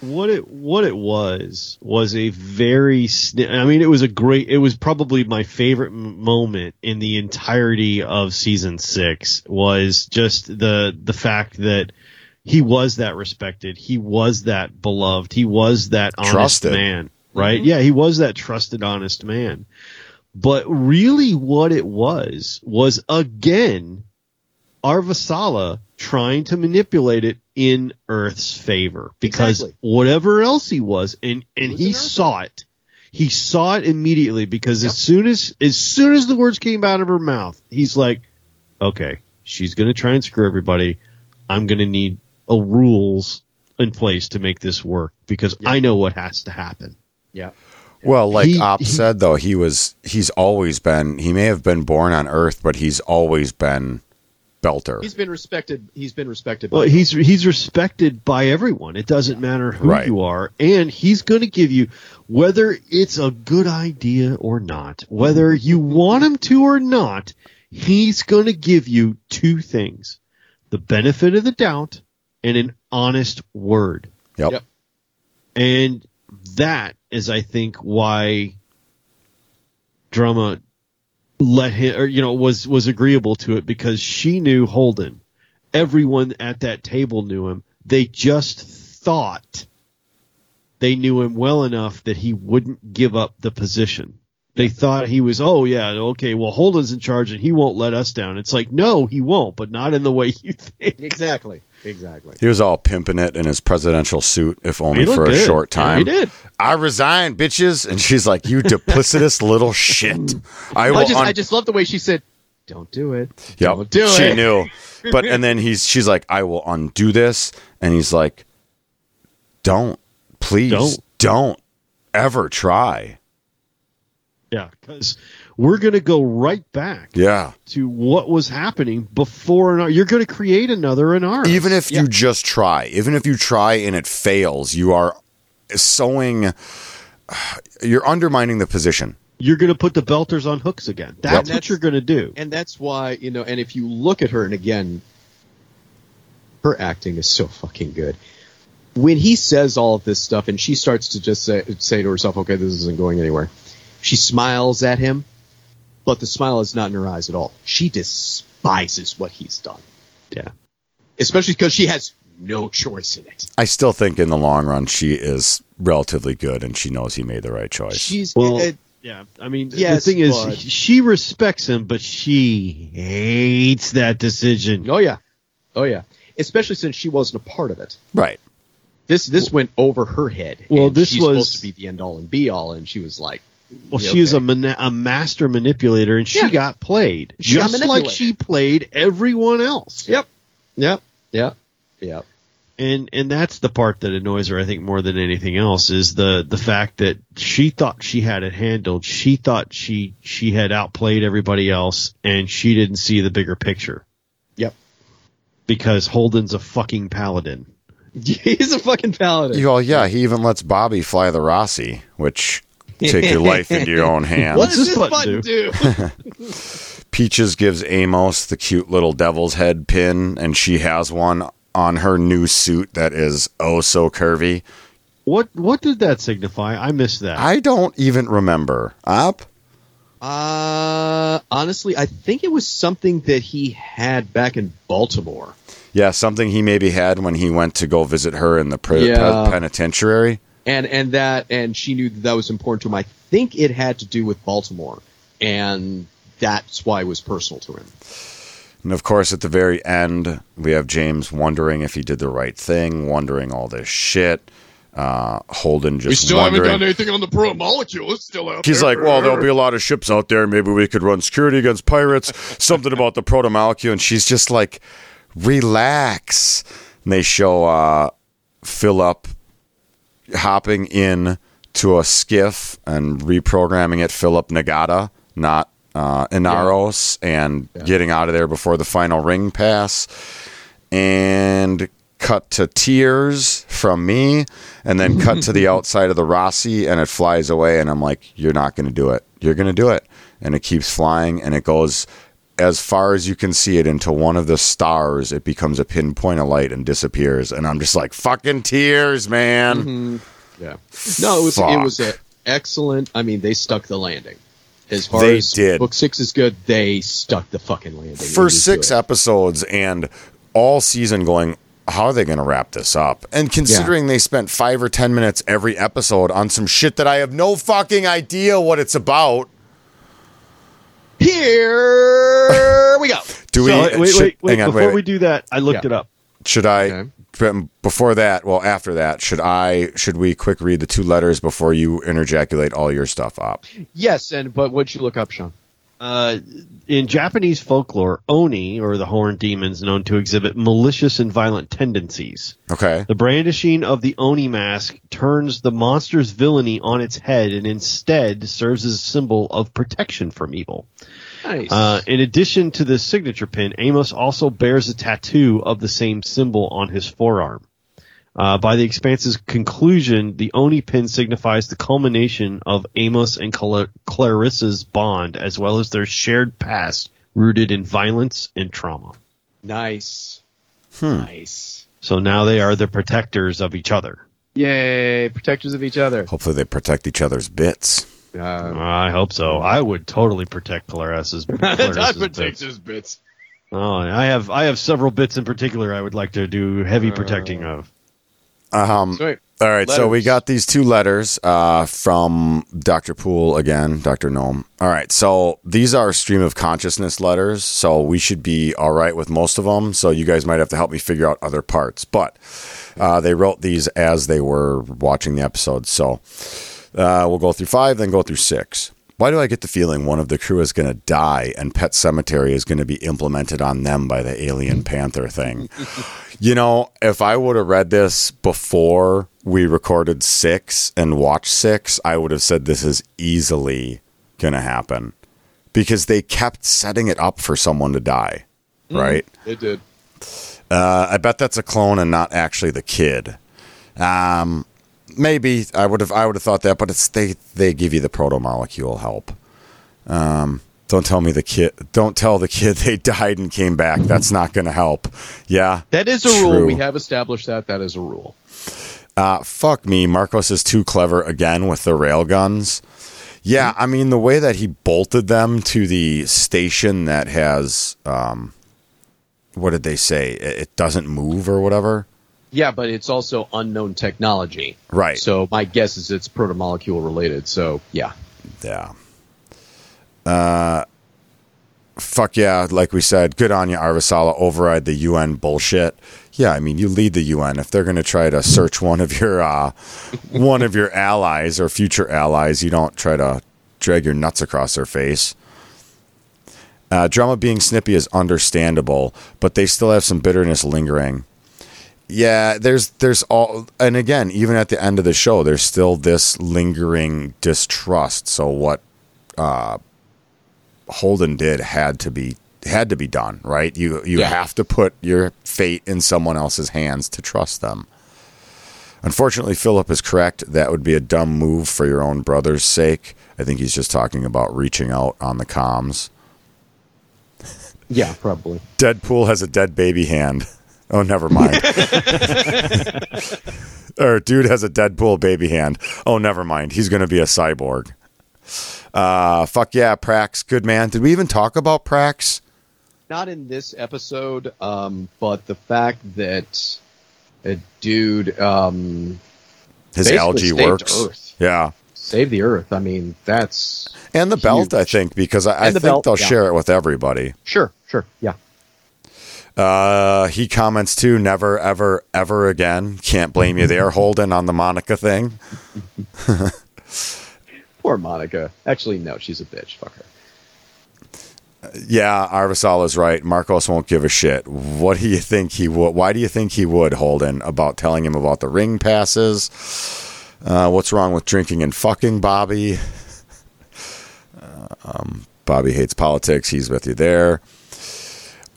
What it what it was was a very sni- I mean it was a great it was probably my favorite m- moment in the entirety of season 6 was just the the fact that he was that respected. He was that beloved. He was that honest Trusted. man right? Mm-hmm. Yeah he was that trusted honest man. But really what it was was again Avasarala trying to manipulate it in Earth's favor because Exactly. whatever else he was, and and was he saw it. He saw it immediately because Yep. as soon as as soon as the words came out of her mouth, he's like, "Okay, she's gonna try and screw everybody. I'm gonna need a rules in place to make this work because I know what has to happen." Yeah. Well, like He- Op he- said, though, he was, he's always been, he may have been born on Earth, but he's always been Belter. He's been respected. He's been respected. Well, by he's he's respected by everyone. It doesn't matter who Right. you are, and he's going to give you whether it's a good idea or not, whether you want him to or not. He's going to give you two things: the benefit of the doubt and an honest word. Yep. Yep. And that is, I think, why Drummer let him, or you know, was was agreeable to it because she knew Holden. Everyone at that table knew him. They just thought they knew him well enough that he wouldn't give up the position. They thought he was, oh yeah, okay, well Holden's in charge and he won't let us down. It's like, no, he won't, but not in the way you think. Exactly. Exactly. He was all pimping it in his presidential suit, if only for a good. short Yeah, time. he did. I resign, bitches. And she's like, "You duplicitous little shit." I will. I just, un- I just love the way she said, "Don't do it. Yep, Don't do she it." knew. But and then he's she's like, I will undo this, and he's like, Don't, please, Don't. don't, ever try. Yeah, because we're going to go right back Yeah, to what was happening before. An, you're going to create another Inara. even if Yeah. you just try, even if you try and it fails, you are sowing. You're undermining the position. you're going to put the belters on hooks again. That's what That's- you're going to do. And that's why, you know, and if you look at her, and again, her acting is so fucking good. When he says all of this stuff and she starts to just say, say to herself, okay, this isn't going anywhere, she smiles at him, but the smile is not in her eyes at all. She despises what he's done. Yeah. Especially because she has no choice in it. I still think in the long run she is relatively good, and she knows he made the right choice. She's, Well, it- Yeah, I mean, Yes, the thing is, but- she respects him, but she hates that decision. oh yeah. Oh yeah. Especially since she wasn't a part of it. right. This this went over her head. Well, and this she's was- supposed to be the end all and be all, and she was like, Well, yeah, she is a, okay. mana- a master manipulator, and she Yeah. got played She got just like she played everyone else. Yep. Yep. Yep. Yep. And and that's the part that annoys her, I think, more than anything else, is the the fact that she thought she had it handled. She thought she she had outplayed everybody else, and she didn't see the bigger picture Yep. because Holden's a fucking paladin. He's a fucking paladin. Well, yeah, he even lets Bobbie fly the Roci, which take your life into your own hands. what does this this button button do? Peaches gives Amos the cute little devil's head pin, and she has one on her new suit that is oh so curvy. What what did that signify? I missed that. I don't even remember. Up? uh, honestly, I think it was something that he had back in Baltimore. Yeah, something he maybe had when he went to go visit her in the pre- Yeah. pe- penitentiary. And and that and she knew that that was important to him. I think it had to do with Baltimore, and that's why it was personal to him. And of course, at the very end, we have James wondering if he did the right thing, wondering all this shit. Uh, Holden just wondering. haven't done anything on the pro molecule. It's still out He's like, well, there'll be a lot of ships out there. Maybe we could run security against pirates. Something about the proto molecule. And she's just like, relax. And they show uh, Filip hopping in to a skiff and reprogramming it Filip Nagata, not uh, Inaros, and getting out of there before the final ring pass. And cut to tears from me, and then cut to the outside of the Roci, and it flies away. And I'm like, you're not going to do it. You're going to do it. And it keeps flying, and it goes as far as you can see it into one of the stars. It becomes a pinpoint of light and disappears. And I'm just like, fucking tears, man. Mm-hmm. Yeah. No, it was Fuck. it was a excellent. I mean, they stuck the landing. As far They as did. book six is good, they stuck the fucking landing. for six good. episodes and all season going how are they going to wrap this up and considering they spent five or ten minutes every episode on some shit that i have no fucking idea what it's about Here we go. do we So, wait, wait, should, wait, wait. hang on, Before wait, we do that, I looked Yeah. it up. should i Okay. before that well after that should i should we quick read the two letters before you interjaculate all your stuff up Yes, and but what'd you look up, Sean? Uh, in Japanese folklore, oni, or the horned demons, known to exhibit malicious and violent tendencies. okay The brandishing of the oni mask turns the monster's villainy on its head and instead serves as a symbol of protection from evil. Nice. Uh, in addition to the signature pin, Amos also bears a tattoo of the same symbol on his forearm. Uh, by the Expanse's conclusion, the Oni pin signifies the culmination of Amos and Cla- Clarissa's bond, as well as their shared past rooted in violence and trauma. nice. Hmm. Nice. So now they are the protectors of each other. Yay! Protectors of each other. hopefully they protect each other's bits Uh, I hope so. I would totally protect Clarissa's, Clarissa's I protect bits. his bits. Oh, I have I have several bits in particular I would like to do heavy protecting of. Um Sweet. All right, so we got these two letters uh, from Dr. Poole again, Dr. Gnome. All right, so these are stream of consciousness letters, so we should be all right with most of them. So you guys might have to help me figure out other parts, but uh, they wrote these as they were watching the episode. So uh, we'll go through five, then go through six. Why do I get the feeling one of the crew is going to die and Pet Sematary is going to be implemented on them by the Alien Panther thing? you know, if I would have read this before we recorded six and watched six, I would have said this is easily going to happen because they kept setting it up for someone to die, right? It did. Uh, I bet that's a clone and not actually the kid. Um, maybe I would have I would have thought that, but it's they they give you the proto molecule help. Um, don't tell me the kid. Don't tell the kid they died and came back. That's not going to help. Yeah, That is a rule. We have established that. That is a rule. uh, fuck me. Marcos is too clever again with the rail guns. Yeah, I mean the way that he bolted them to the station that has um, what did they say? It it doesn't move or whatever. Yeah, but it's also unknown technology. Right. So my guess is it's protomolecule related. So yeah. Yeah. Uh, fuck yeah! Like we said, good on you, Avasarala. Override the UN bullshit. Yeah, I mean, you lead the UN. If they're going to try to search one of your uh, one of your allies or future allies, you don't try to drag your nuts across their face. Uh, Drummer being snippy is understandable, but they still have some bitterness lingering. Yeah, there's there's all and again, even at the end of the show, there's still this lingering distrust. So what uh Holden did had to be had to be done, right? You you Yeah. have to put your fate in someone else's hands to trust them. Unfortunately, Filip is correct. That would be a dumb move for your own brother's sake. I think he's just talking about reaching out on the comms. Yeah, probably. Deadpool has a dead baby hand. Oh, never mind. or dude has a Deadpool baby hand. Oh, never mind. He's going to be a cyborg. Uh, fuck yeah, Prax, good man. Did we even talk about Prax? Not in this episode, um, but the fact that a dude um, His algae works. Earth. Yeah, Save the Earth. I mean, that's and the belt, I think, because I, I And the think belt, they'll yeah. share it with everybody. sure, sure, yeah. Uh, he comments too, never, ever, ever again. Can't blame you there, Holden, on the Monica thing. Poor Monica. Actually, no, she's a bitch. Fuck her. Yeah, Arvisal is right. Marcos won't give a shit. What do you think he would? Why do you think he would, Holden, about telling him about the ring passes? Uh, what's wrong with drinking and fucking Bobbie? Um, Bobbie hates politics. He's with you there.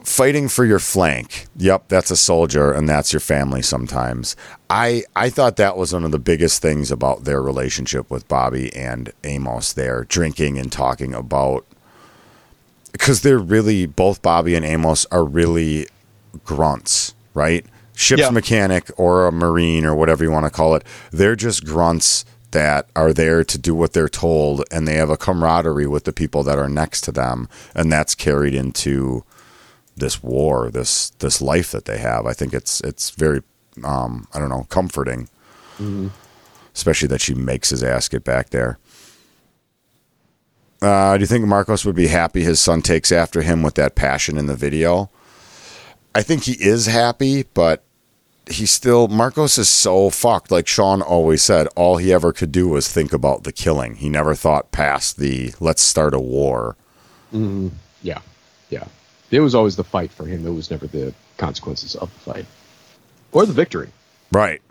Fighting for your flank. Yep, that's a soldier, and that's your family sometimes. I I thought that was one of the biggest things about their relationship with Bobbie and Amos. There, drinking and talking about because they're really both Bobbie and Amos are really grunts, right? Ship's Yeah. mechanic or a marine or whatever you want to call it. They're just grunts that are there to do what they're told, and they have a camaraderie with the people that are next to them, and that's carried into this war, this this life that they have. I think it's it's very, um, I don't know, comforting, especially that she makes his ass get back there. Uh, do you think Marcos would be happy his son takes after him with that passion in the video? I think he is happy, but he still Marcos is so fucked. Like Sean always said, all he ever could do was think about the killing. He never thought past the let's start a war. Yeah, yeah. It was always the fight for him. It was never the consequences of the fight or the victory. Right.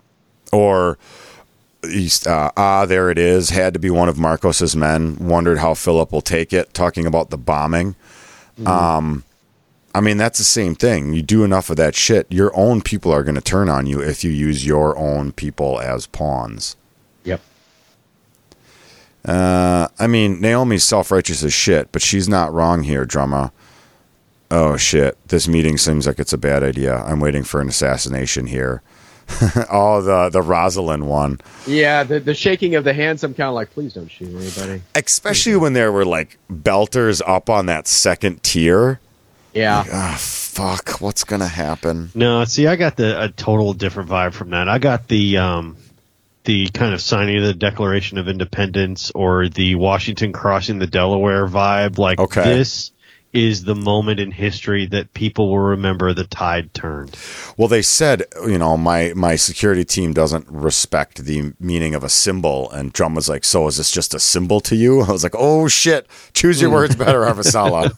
Or he's uh, ah, there it is. Had to be one of Marcos's men. Wondered how Filip will take it. Talking about the bombing. Um, I mean that's the same thing. You do enough of that shit, your own people are going to turn on you if you use your own people as pawns. Yep. Uh, I mean Naomi's self righteous as shit, but she's not wrong here, Drummer. Oh shit! This meeting seems like it's a bad idea. I'm waiting for an assassination here. oh, the the Roslin one. Yeah, the the shaking of the hands. I'm kind of like, please don't shoot anybody. especially when there were like belters up on that second tier. Yeah. Ah, fuck, what's gonna happen? No, see, I got the a total different vibe from that. I got the um, the kind of signing of the Declaration of Independence or the Washington crossing the Delaware vibe. Like Okay. this is the moment in history that people will remember the tide turned. Well, they said, you know, my my security team doesn't respect the meaning of a symbol, and Drum was like, "So is this just a symbol to you?" I was like, "Oh shit! Choose your mm. words better, Avasarala."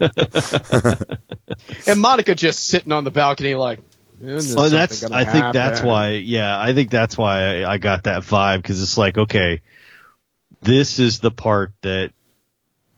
And Monica just sitting on the balcony like. "Is Well, that's. gonna I think that's why. Yeah, I think that's why I, I got that vibe because it's like, okay, this is the part that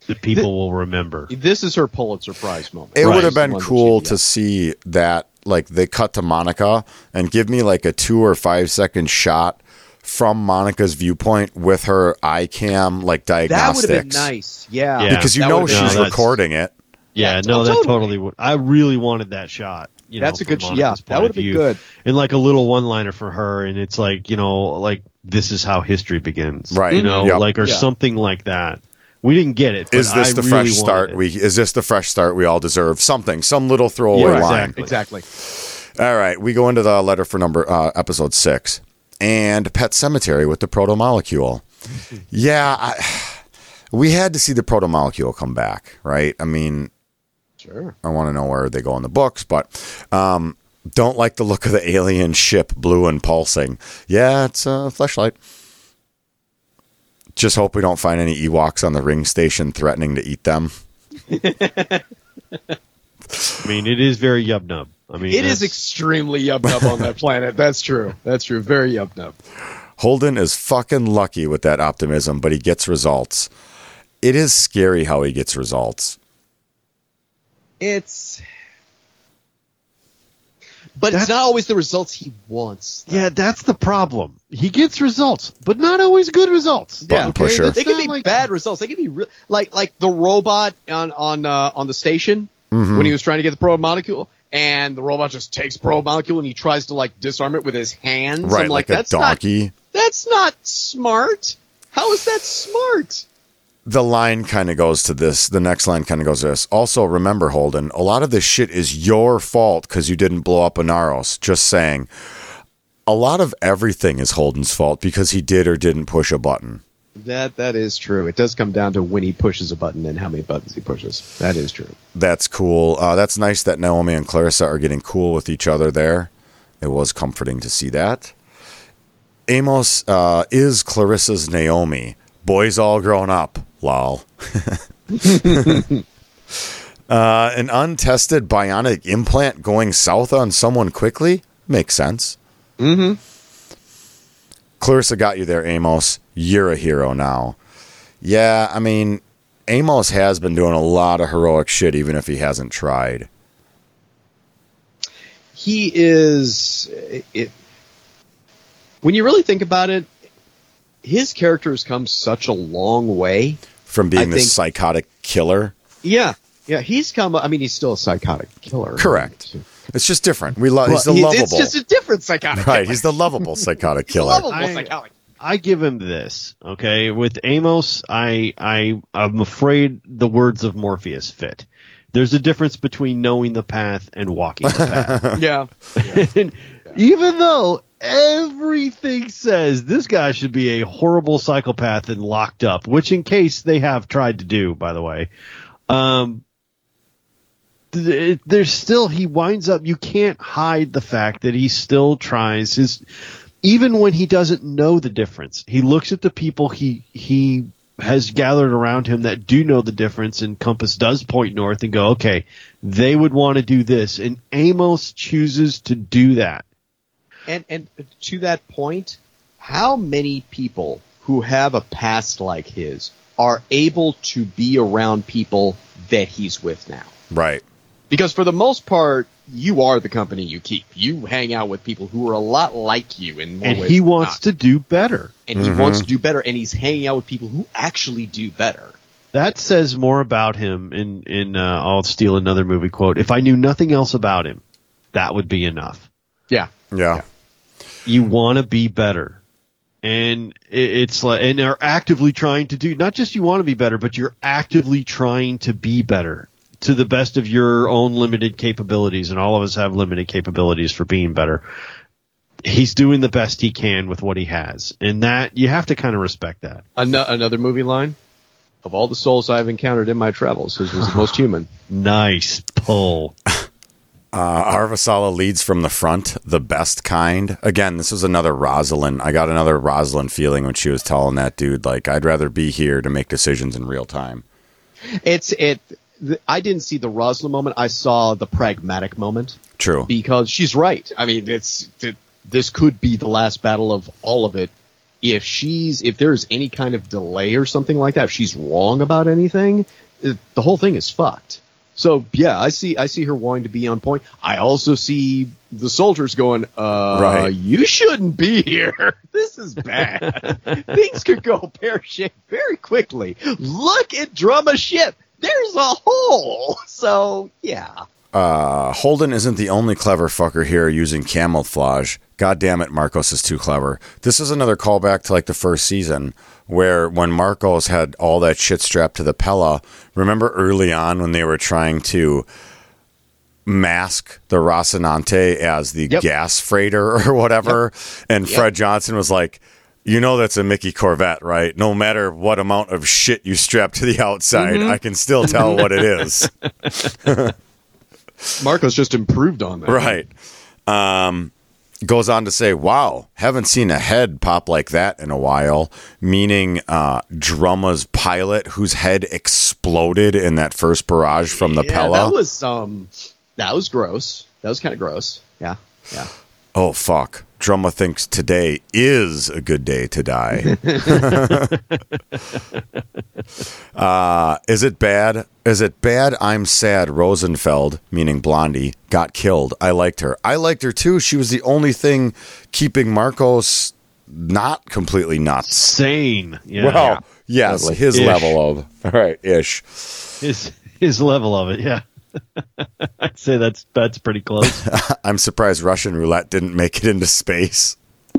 the people will remember. This is her Pulitzer Prize moment. It Right. would have been The one that cool to see that, like, they cut to Monica and give me like a two or five second shot from Monica's viewpoint with her eye cam, like That would diagnostics. have been nice. Yeah. Yeah. because you That know she's. No, recording it. Yeah, Yeah, no, oh, that totally. totally would. I really wanted that shot. You know, That's a good sh- Monica's yeah, that would be view. good. And like a little one-liner for her, and it's like you know, like this is how history begins, Right. You know, mm-hmm. Yep. like or Yeah. something like that. We didn't get it. but Is this I the really fresh start? it. We is this the fresh start we all deserve? Something, some little throwaway Yeah, line. exactly. Exactly. All right, we go into the letter for number uh, episode six and Pet Sematary with the proto molecule. yeah, I, we had to see the proto molecule come back, right? I mean, Sure. I want to know where they go in the books, but um, don't like the look of the alien ship, blue and pulsing. Yeah, it's a flashlight. Just hope we don't find any Ewoks on the ring station threatening to eat them. I mean, it is very yub nub. I mean, It is that's- extremely yub nub on that planet. That's true. That's true. Very yub nub. Holden is fucking lucky with that optimism, but he gets results. It is scary how he gets results. It's. But it's not always the results he wants. yeah, that's the problem. He gets results, but not always good results. Button pusher. They It's can be like- bad results. They can be re- like like the robot on on uh, on the station Mm-hmm. when he was trying to get the protomolecule, and the robot just takes protomolecule and he tries to like disarm it with his hands. Right, I'm like, like, a that's donkey. not that's not smart. How is that smart? The line kind of goes to this. The next line kind of goes to this. Also, remember, Holden, a lot of this shit is your fault because you didn't blow up Inaros. Just saying. A lot of everything is Holden's fault because he did or didn't push a button. That that is true. It does come down to when he pushes a button and how many buttons he pushes. That is true. That's cool. Uh, that's nice that Naomi and Clarissa are getting cool with each other there. It was comforting to see that. Amos uh, is Clarissa's Naomi. Boys all grown up. Lol. uh, an untested bionic implant going south on someone quickly makes sense. Mm-hmm. Clarissa got you there, Amos. You're a hero now. Yeah, I mean, Amos has been doing a lot of heroic shit, even if he hasn't tried. He is it. When you really think about it, his character has come such a long way. From being I this think- psychotic killer. Yeah, yeah, he's come. I mean, he's still a psychotic killer. Correct. It's just different. We love. he's the Well, he- lovable. It's just a different psychotic. right. killer. He's the lovable psychotic He's killer. lovable I- psychotic. I give him this. Okay, with Amos, I I I'm afraid the words of Morpheus fit. There's a difference between knowing the path and walking the path. Yeah, And even though everything says this guy should be a horrible psychopath and locked up, which in case they have tried to do, by the way, um, th- there's still he winds up. You can't hide the fact that he still tries his, even when he doesn't know the difference. He looks at the people he he has gathered around him that do know the difference, and Compass does point north and go, okay, they would want to do this, and Amos chooses to do that. And and to that point, how many people who have a past like his are able to be around people that he's with now? Right. Because for the most part, you are the company you keep. You hang out with people who are a lot like you in more and ways he wants not. to do better. and he wants to do better, and he's hanging out with people who actually do better. That says more about him. In in uh, I'll steal another movie quote. If I knew nothing else about him, that would be enough. Yeah, Yeah. You want to be better, and it's like and are actively trying to do. Not just you want to be better, but you're actively trying to be better to the best of your own limited capabilities. And all of us have limited capabilities for being better. he's doing the best he can with what he has, and that you have to kind of respect that. An- another movie line. Of all the souls I've encountered in my travels, his was the most human. Nice pull. Uh, Arvasala leads from the front, the best kind. Again, this was another Roslin. I got another Roslin feeling when she was telling that dude, like, I'd rather be here to make decisions in real time. It's it. th- I didn't see the Roslin moment. I saw the pragmatic moment True. because she's right. I mean, it's th- this could be the last battle of all of it. If she's if there's any kind of delay or something like that, if she's wrong about anything, it, the whole thing is fucked. So yeah, I see I see her wanting to be on point. I also see the soldiers going, uh, Right. you shouldn't be here. This is bad. Things could go pear shaped very quickly. Look at Drummer ship. There's a hole. So yeah. Uh, Holden isn't the only clever fucker here using camouflage. God damn it, Marcos is too clever. This is another callback to like the first season where when Marcos had all that shit strapped to the Pella, remember early on when they were trying to mask the Rocinante as the Yep. gas freighter or whatever, and Yep. Fred Johnson was like, you know that's a Mickey Corvette, right? No matter what amount of shit you strap to the outside, I can still tell what it is. Marcos just improved on that. Right. Um, goes on to say, wow, haven't seen a head pop like that in a while, meaning uh, Drummer's pilot whose head exploded in that first barrage from the Yeah, Pella. that was um, that was gross. That was kind of gross. Yeah, yeah. oh, fuck. Drummer thinks today is a good day to die. uh, is it bad? Is it bad? I'm sad. Rosenfeld, meaning Blondie, got killed. I liked her. I liked her too. She was the only thing keeping Marcos not completely nuts. Sane. Yeah. Well, yes, Totally. his Ish. level of all right ish. his his level of it. Yeah. I'd say that's that's pretty close. I'm surprised Russian roulette didn't make it into space.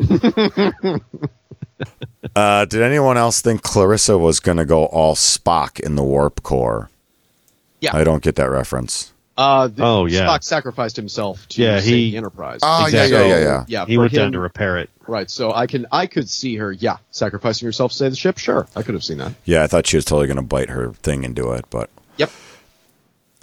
uh, did anyone else think Clarissa was going to go all Spock in the warp core? Yeah. I don't get that reference. Uh, the, Oh, yeah. Spock sacrificed himself to Yeah, save he- the Enterprise. Oh, yeah, So, yeah, yeah, yeah. Yeah, he went him, down to repair it. right. So I can, I could see her. Yeah, sacrificing herself to save the ship. Sure, I could have seen that. Yeah, I thought she was totally going to bite her thing and do it, but Yep.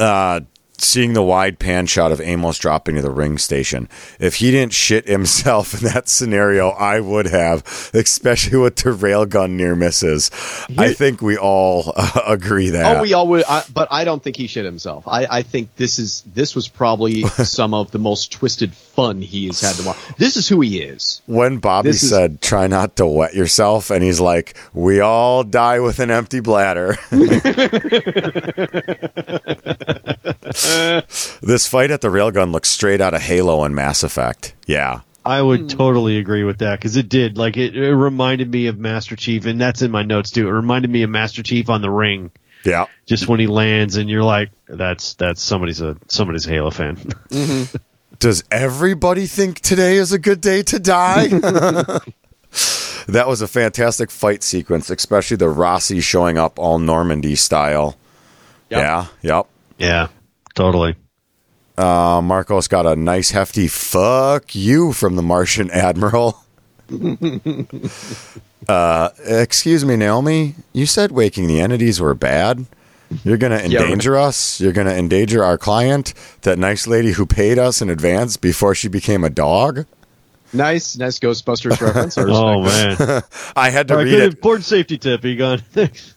Uh, seeing the wide pan shot of Amos dropping to the ring station. If he didn't shit himself in that scenario, I would have, especially with the railgun near misses. I think we all uh, agree that. Oh, we all would, I, but I don't think he shit himself. I, I think this is this was probably some of the most twisted fun he has had to watch. This is who he is. when Bobbie This is- said, try not to wet yourself, and he's like, we all die with an empty bladder. this fight at the railgun looks straight out of Halo and Mass Effect. Yeah. I would totally agree with that because it did. Like it, it reminded me of Master Chief, and that's in my notes too. It reminded me of Master Chief on the ring, Yeah. just when he lands, and you're like, "That's that's somebody's a somebody's Halo fan." Mm-hmm. Does everybody think today is a good day to die? that was a fantastic fight sequence, especially the Roci showing up all Normandy style. Yep. Yeah, yep. yeah, totally. Uh, Marcos got a nice hefty fuck you from the Martian Admiral. uh, excuse me, Naomi. You said waking the entities were bad. You're going to Yeah, endanger us. You're going to endanger our client, that nice lady who paid us in advance before she became a dog. Nice, nice Ghostbusters reference. I Oh man, I had to All right, read good it. important safety tip. Egon. Thanks.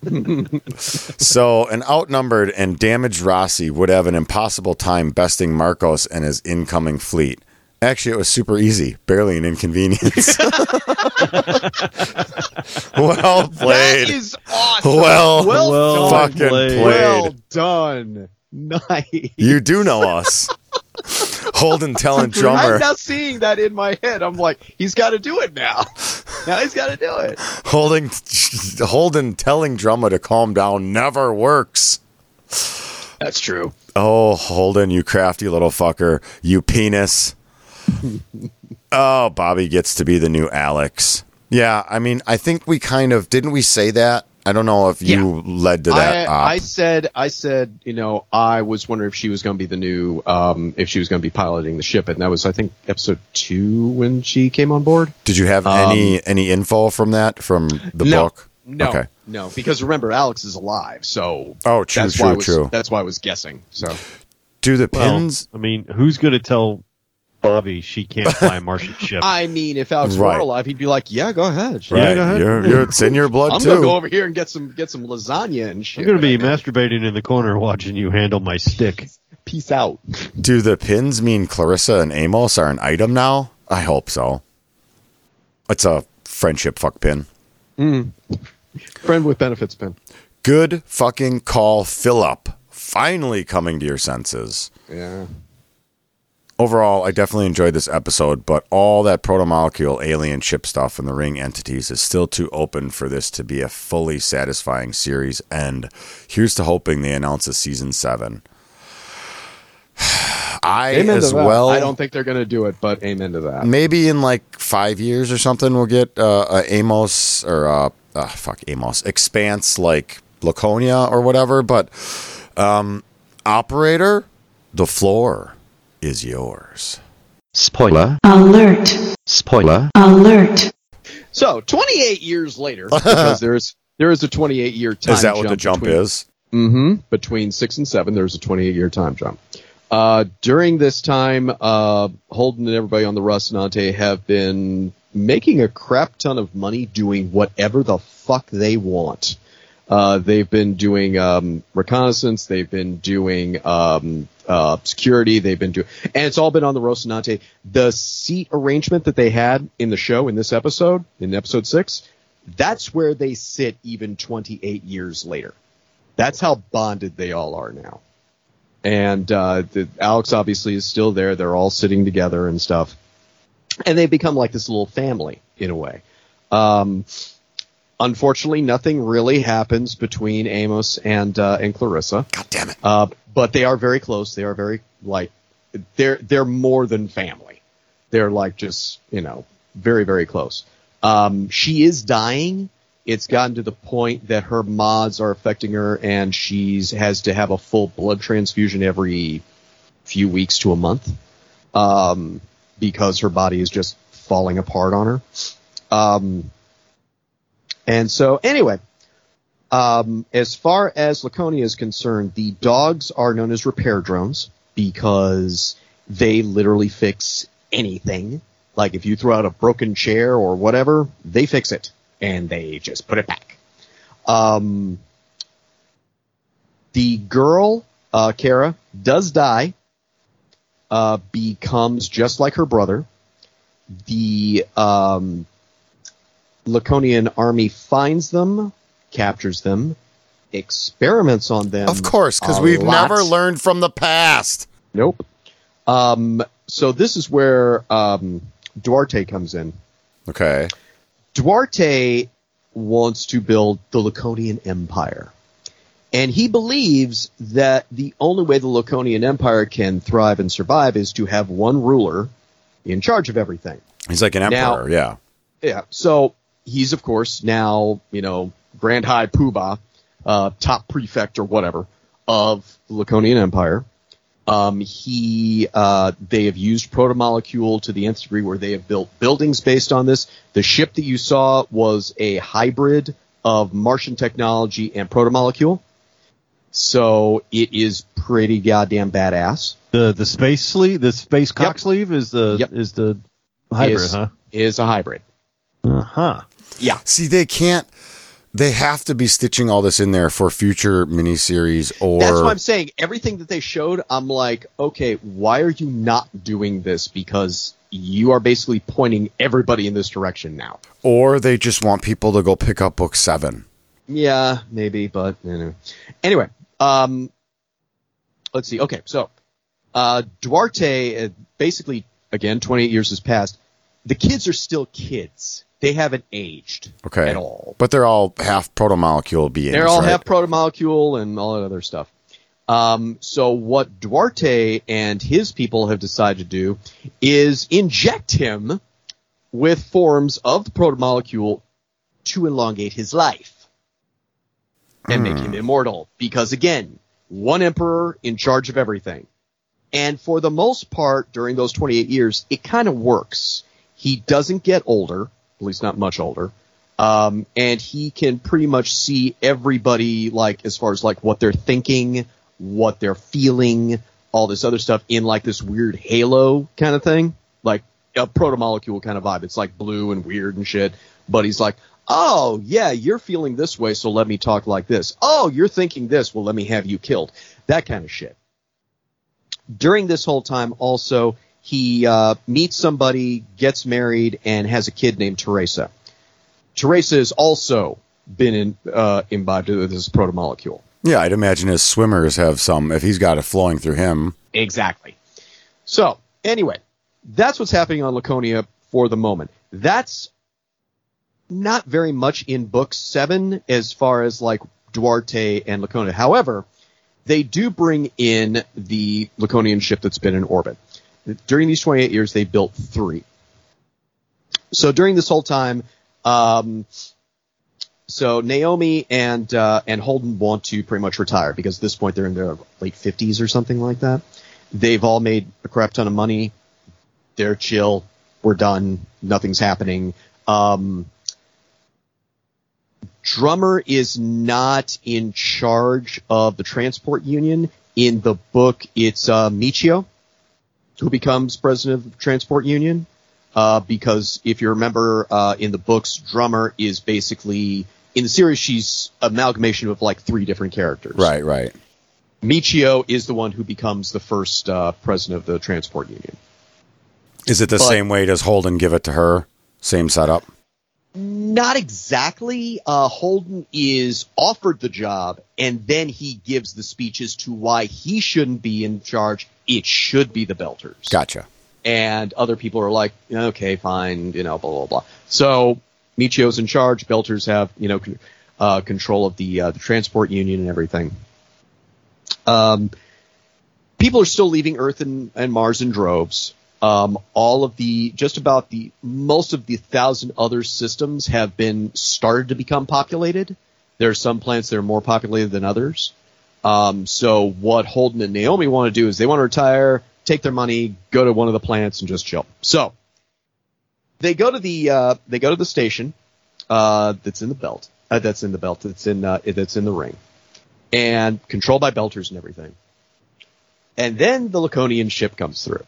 So, an outnumbered and damaged Roci would have an impossible time besting Marcos and his incoming fleet. Actually, it was super easy, barely an inconvenience. well That played. is awesome. Well, Well, Well fucking played. played. Well done. Nice. You do know us. Holden telling drummer. I'm now seeing that in my head. I'm like, he's got to do it now. Now he's got to do it. Holding, Holden telling drummer to calm down never works. That's true. Oh, Holden, you crafty little fucker. You penis. oh, Bobbie gets to be the new Alex. Yeah, I mean, I think we kind of didn't we say that I don't know if you led to that. I, I said, I said, you know, I was wondering if she was going to be the new, um, if she was going to be piloting the ship, and that was, I think, episode two when she came on board. Did you have any any info from that from the Um, No. book? No, Okay. no, because remember, Alex is alive, so Oh, true, that's true, why I was, true. That's why I was guessing. So Do the Well, pins? I mean, who's going to tell Bobbie she can't fly a Martian ship? I mean, if Alex Right. were alive, he'd be like, "Yeah, go ahead. Right. right. go ahead. You're, you're, it's in your blood I'm too. gonna go over here and get some get some lasagna and shit." I'm going to be masturbating in the corner watching you handle my stick. peace out. Do the pins mean Clarissa and Amos are an item now? I hope so. It's a friendship fuck pin. Mm. Friend with benefits pin. Good fucking call, Filip. Finally coming to your senses. Yeah. Overall, I definitely enjoyed this episode, but all that proto molecule alien ship stuff and the ring entities is still too open for this to be a fully satisfying series. And here's to hoping they announce a season seven. I Amen as well. I don't think they're gonna do it, but amen to that. maybe in like five years or something we'll get uh, a amos or uh, uh fuck amos expanse like laconia or whatever but um operator the floor is yours Spoiler. Alert. Spoiler. Alert. So, 28 years later, because there's there is a 28 year time. is that what the jump between, is Mm-hmm. Between six and seven, there's a 28 year time jump. Uh, during this time, uh, Holden and everybody on the Rocinante have been making a crap ton of money doing whatever the fuck they want. Uh, they've been doing um, reconnaissance. They've been doing um, uh, security. They've been doing, and it's all been on the Rocinante. The seat arrangement that they had in the show in this episode, in episode six, that's where they sit even 28 years later. That's how bonded they all are now. And uh, the, Alex obviously is still there. They're all sitting together and stuff, and they've become like this little family in a way. Um, unfortunately, nothing really happens between Amos and uh, and Clarissa. god damn it Uh, but they are very close. They are very like they're they're more than family. They're like just you know very very close. Um, she is dying. It's gotten to the point that her mods are affecting her, and she's has to have a full blood transfusion every few weeks to a month um, because her body is just falling apart on her. Um, and so anyway, um, as far as Laconia is concerned, the dogs are known as repair drones because they literally fix anything. Like if you throw out a broken chair or whatever, they fix it and they just put it back. Um, the girl, uh, Kara, does die, uh, becomes just like her brother. The um, Laconian army finds them, captures them, experiments on them. of course because we've lot. never learned from the past Nope. Um, so this is where um, Duarte comes in. okay Duarte wants to build the Laconian Empire. And he believes that the only way the Laconian Empire can thrive and survive is to have one ruler in charge of everything. he's like an Now- emperor yeah Yeah. So he's of course now, you know, Grand High Poobah, uh, top prefect or whatever of the Laconian Empire. Um, he, uh, they have used protomolecule to the nth degree where they have built buildings based on this. The ship that you saw was a hybrid of Martian technology and protomolecule. So it is pretty goddamn badass. The the space sleeve, the space cock Yep. sleeve is the Yep. is the hybrid, is, huh? Is a hybrid. Uh huh. Yeah. see they can't they have to be stitching all this in there for future miniseries or That's what I'm saying. Everything that they showed, I'm like, okay, why are you not doing this? Because you are basically pointing everybody in this direction now. or they just want people to go pick up book seven Yeah, maybe, but you know. Anyway, um, let's see. Okay, so uh, Duarte, uh, basically, again, 28 years has passed. The kids are still kids. They haven't aged Okay. at all. But they're all half protomolecule beings. They're all right? half protomolecule and all that other stuff. Um, so what Duarte and his people have decided to do is inject him with forms of the protomolecule to elongate his life. and make him immortal. Because again, one emperor in charge of everything. And for the most part, during those 28 years, it kind of works. He doesn't get older, at least not much older. Um, and he can pretty much see everybody, like, as far as like what they're thinking, what they're feeling, all this other stuff in like this weird halo kind of thing. Like a proto molecule kind of vibe. It's like blue and weird and shit. But he's like, oh yeah, you're feeling this way, so let me talk like this. Oh, you're thinking this, well let me have you killed. That kind of shit. During this whole time also, he uh, meets somebody, gets married, and has a kid named Teresa. Teresa has also been in, uh, imbibed with this proto molecule. Yeah, I'd imagine his swimmers have some if he's got it flowing through him. Exactly. So, anyway, that's what's happening on Laconia for the moment. That's not very much in book seven as far as like Duarte and Laconia. However, they do bring in the Laconian ship that's been in orbit. During these 28 years, they built three. So during this whole time, um, so Naomi and uh, and Holden want to pretty much retire because at this point they're in their late 50s or something like that. They've all made a crap ton of money. They're chill. We're done. Nothing's happening. Um, Drummer is not in charge of the transport union. In the book, it's uh, Michio who becomes president of the transport union. Uh, because if you remember uh, in the books, Drummer is basically in the series she's amalgamation of like three different characters. Right, right. Michio is the one who becomes the first uh, president of the transport union. Is it the But- same way? Does Holden give it to her? Same setup. Not exactly. Uh, Holden is offered the job, and then he gives the speeches to why he shouldn't be in charge. It should be the Belters. Gotcha. and other people are like, okay, fine, you know, blah blah blah. So Michio's in charge. Belters have you know con- uh, control of the uh, the transport union and everything. Um, people are still leaving Earth and, and Mars in droves. Um, all of the just about the most of the thousand other systems have been started to become populated. There are some planets that are more populated than others. Um, so what Holden and Naomi want to do is they want to retire, take their money, go to one of the planets and just chill. So they go to the uh, they go to the station uh, that's in the belt. Uh, that's in the belt. That's in uh, that's in the ring, and controlled by belters and everything. And then the Laconian ship comes through,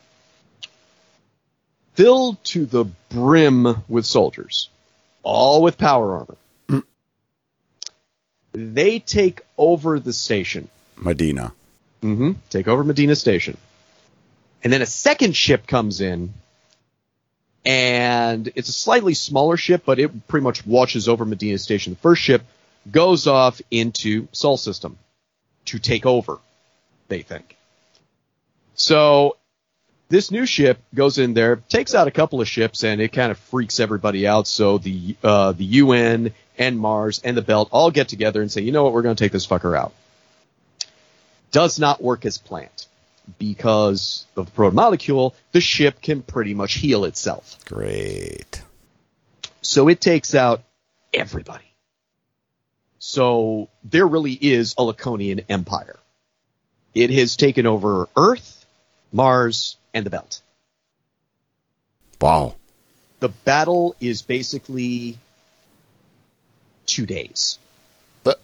filled to the brim with soldiers, all with power armor. They take over the station. Medina. Mm-hmm. Take over Medina Station. And then a second ship comes in, and it's a slightly smaller ship, but it pretty much watches over Medina Station. The first ship goes off into Sol System to take over, they think. So this new ship goes in there, takes out a couple of ships, and it kind of freaks everybody out. So the uh, the UN and Mars and the Belt all get together and say, you know what, we're going to take this fucker out does not work as planned. Because of the proto molecule, the ship can pretty much heal itself. Great. So it takes out everybody. So there really is a Laconian empire. It has taken over Earth, Mars, and the Belt. Wow. The battle is basically two days. But,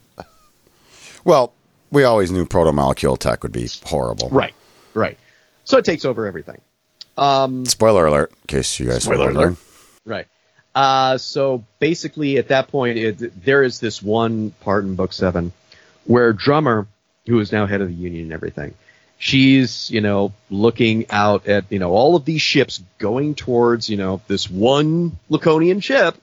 Well, we always knew proto-molecule tech would be horrible. Right, right. So it takes over everything. Um, Spoiler alert, in case you guys Spoiler alert. Right. Uh, so basically, at that point, it, there is this one part in book seven where Drummer, who is now head of the union and everything, she's you know looking out at you know all of these ships going towards you know this one Laconian ship,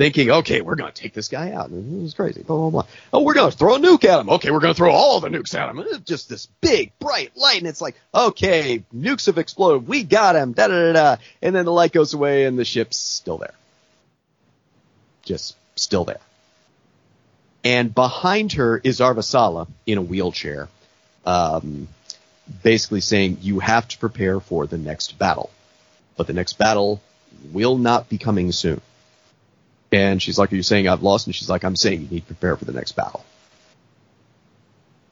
thinking, okay, we're going to take this guy out. And it was crazy. Blah blah blah. Oh, we're going to throw a nuke at him. Okay, we're going to throw all the nukes at him. Just this big bright light, and it's like, okay, nukes have exploded. We got him. Da da da da. And then the light goes away, and the ship's still there just still there. And behind her is Avasarala in a wheelchair, um, basically saying, You have to prepare for the next battle. But the next battle will not be coming soon. And she's like, Are you saying I've lost? And she's like, I'm saying you need to prepare for the next battle.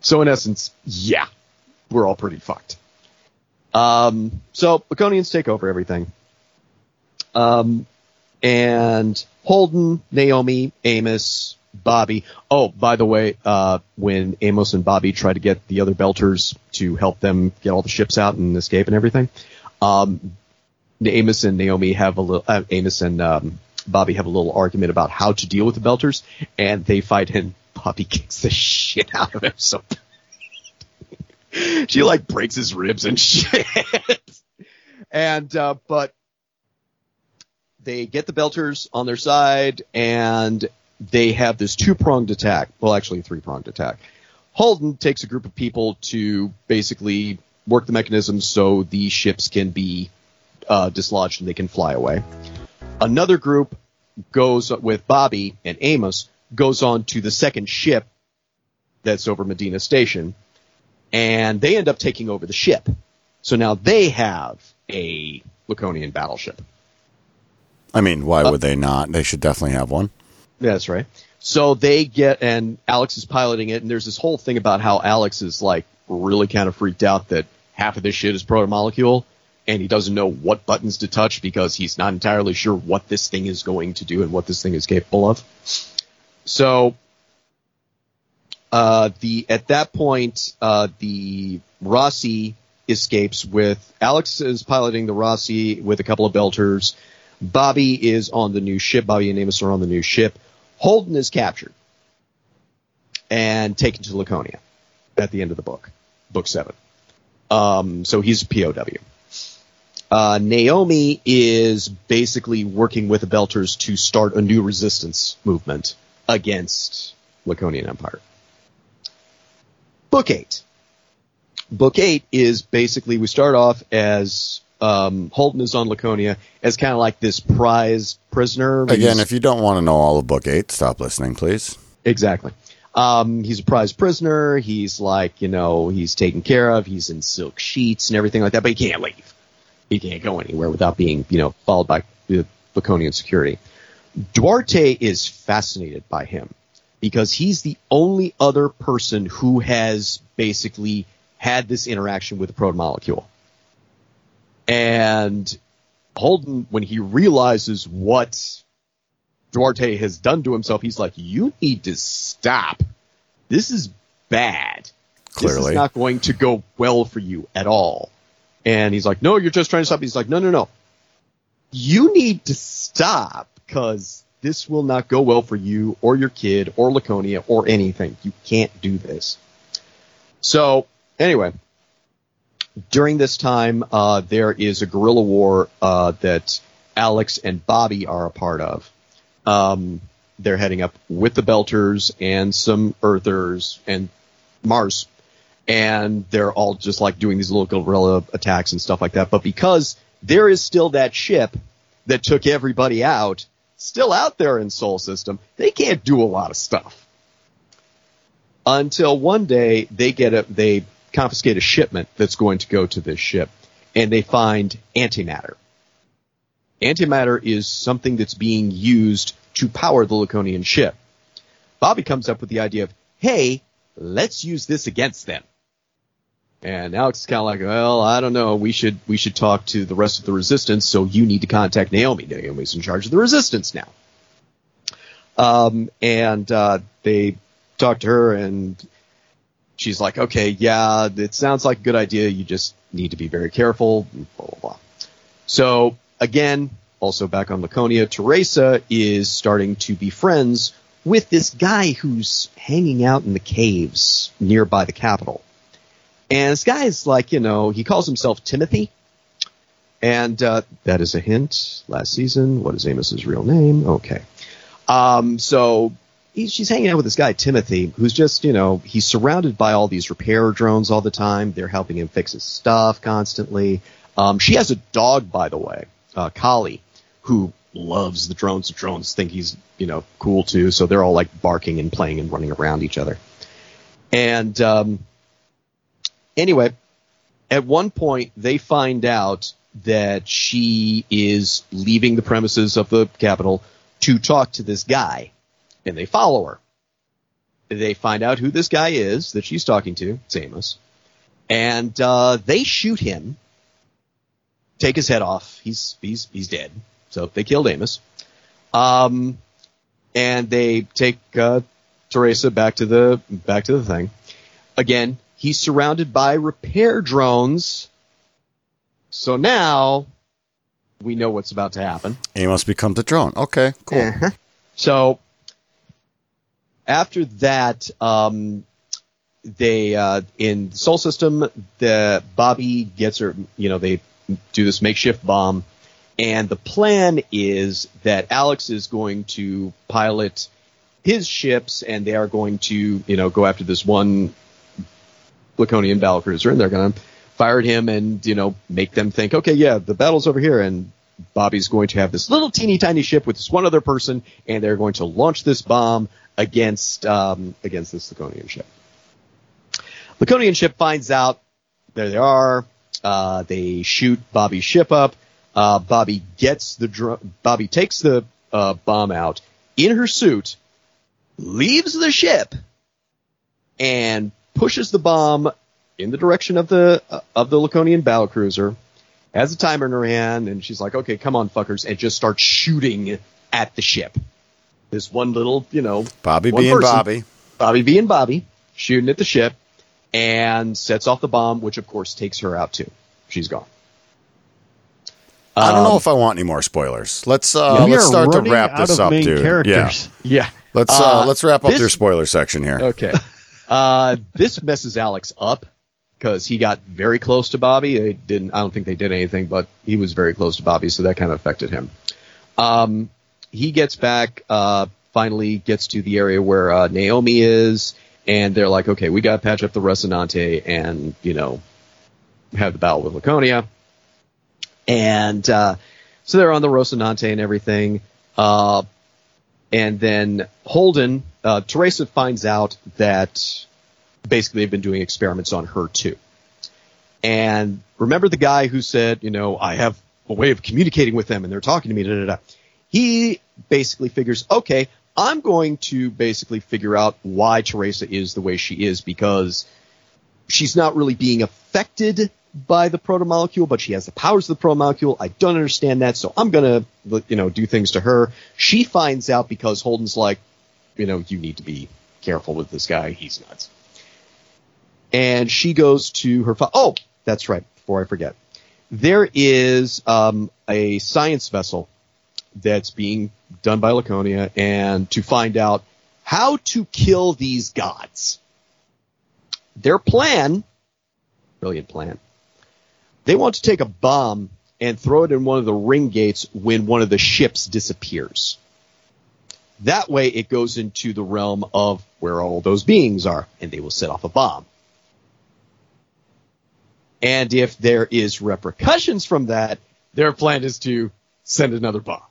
So in essence, yeah, we're all pretty fucked. Um, so Laconians take over everything. Um, and Holden, Naomi, Amos, Bobbie. Oh, by the way, uh, when Amos and Bobbie try to get the other Belters to help them get all the ships out and escape and everything, um, Amos and Naomi have a little, uh, Amos and um, Bobbie have a little argument about how to deal with the Belters, and they fight, and Bobbie kicks the shit out of him. So she like breaks his ribs and shit. and uh, but they get the Belters on their side, and they have this two pronged attack. Well, actually, three pronged attack. Holden takes a group of people to basically work the mechanisms so the ships can be uh, dislodged and they can fly away. Another group goes with Bobbie and Amos goes on to the second ship that's over Medina Station, and they end up taking over the ship. So now they have a Laconian battleship. I mean, why uh, would they not? They should definitely have one. That's right. So they get, and Alex is piloting it, and there's this whole thing about how Alex is like really kind of freaked out that half of this shit is protomolecule, and he doesn't know what buttons to touch because he's not entirely sure what this thing is going to do and what this thing is capable of. So, uh, the at that point, uh, the Roci escapes with Alex is piloting the Roci with a couple of belters. Bobbie is on the new ship. Bobbie and Amos are on the new ship. Holden is captured and taken to Laconia at the end of the book, book seven. Um, so he's POW. Uh, Naomi is basically working with the Belters to start a new resistance movement against Laconian Empire. Book eight. Book eight is basically we start off as um, Holden is on Laconia as kind of like this prize prisoner. Again, if you don't want to know all of book eight, stop listening, please. Exactly. Um, he's a prize prisoner. He's like, you know, he's taken care of. He's in silk sheets and everything like that, but he can't leave. He can't go anywhere without being, you know, followed by the Laconian security. Duarte is fascinated by him because he's the only other person who has basically had this interaction with the proto molecule. And Holden, when he realizes what Duarte has done to himself, he's like, you need to stop. This is bad. This Clearly. is not going to go well for you at all. And he's like, no, you're just trying to stop. He's like, no, no, no. You need to stop because this will not go well for you or your kid or Laconia or anything. You can't do this. So anyway, during this time, uh, there is a guerrilla war uh, that Alex and Bobbie are a part of. Um, they're heading up with the Belters and some Earthers and Mars, and they're all just like doing these little guerrilla attacks and stuff like that. But because there is still that ship that took everybody out, still out there in Sol System, they can't do a lot of stuff. Until one day they get a they confiscate a shipment that's going to go to this ship, and they find antimatter. Antimatter is something that's being used to power the Laconian ship. Bobbie comes up with the idea of, hey, let's use this against them. And Alex is kind of like, well, I don't know. We should we should talk to the rest of the resistance. So you need to contact Naomi. Naomi's in charge of the resistance now. Um, and uh, they talk to her, and she's like, okay, yeah, it sounds like a good idea. You just need to be very careful. Blah blah blah. So again, also back on Laconia, Teresa is starting to be friends with this guy who's hanging out in the caves nearby the capital. And this guy is like, you know, he calls himself Timothy. And uh, that is a hint. Last season, what is Amos's real name? Okay. Um, so he's, she's hanging out with this guy, Timothy, who's just, you know, he's surrounded by all these repair drones all the time. They're helping him fix his stuff constantly. Um, she has a dog, by the way, uh, Collie, who loves the drones. The drones think he's, you know, cool too. So they're all like barking and playing and running around each other. And, um, anyway, at one point they find out that she is leaving the premises of the Capitol to talk to this guy, and they follow her. they find out who this guy is that she's talking to, it's Amos, and uh, they shoot him, take his head off. He's he's he's dead. So they killed Amos. Um, and they take uh, Teresa back to the back to the thing. Again, he's surrounded by repair drones. So now we know what's about to happen. Amos becomes a drone. Okay, cool. So after that, um, they uh, in the Sol System, the Bobbie gets her. You know, they do this makeshift bomb, and the plan is that Alex is going to pilot his ships, and they are going to, you know, go after this one Laconian battle cruiser, and they're going to fire at him and you know make them think, okay, yeah, the battle's over here, and Bobbie's going to have this little teeny tiny ship with this one other person, and they're going to launch this bomb against um, against this Laconian ship. Laconian ship finds out there they are. Uh, they shoot Bobbie's ship up. Uh, Bobbie gets the dr- Bobbie takes the uh, bomb out in her suit, leaves the ship, and pushes the bomb in the direction of the uh, of the Laconian battle cruiser. Has a timer in her hand, and she's like, "Okay, come on, fuckers!" and just starts shooting at the ship. This one little, you know, Bobbie one being person, Bobbie. Bobbie being Bobbie, shooting at the ship, and sets off the bomb, which of course takes her out too. She's gone. I don't know Um, if I want any more spoilers. Let's uh, we let's start to wrap this up, main dude. characters. Yeah, Yeah. let's uh, Uh, let's wrap up this- your spoiler section here. Okay. Uh, this messes Alex up because he got very close to Bobbie. They didn't. I don't think they did anything, but he was very close to Bobbie, so that kind of affected him. Um, he gets back. Uh, finally gets to the area where uh, Naomi is, and they're like, "Okay, we got to patch up the Rocinante and you know have the battle with Laconia." And uh, so they're on the Rocinante and everything. Uh, and then Holden, uh, Teresa finds out that basically they've been doing experiments on her too. And remember the guy who said, you know, I have a way of communicating with them and they're talking to me, da, da, da. He basically figures, okay, I'm going to basically figure out why Teresa is the way she is because she's not really being affected by the protomolecule, but she has the powers of the protomolecule. I don't understand that, so I'm gonna, you know, do things to her. She finds out because Holden's like, you know, you need to be careful with this guy. He's nuts. And she goes to her. Fa- oh, that's right. Before I forget, there is um, a science vessel that's being done by Laconia, and to find out how to kill these gods. Their plan, brilliant plan, they want to take a bomb and throw it in one of the ring gates when one of the ships disappears. That way it goes into the realm of where all those beings are, and they will set off a bomb. And if there is repercussions from that, their plan is to send another bomb.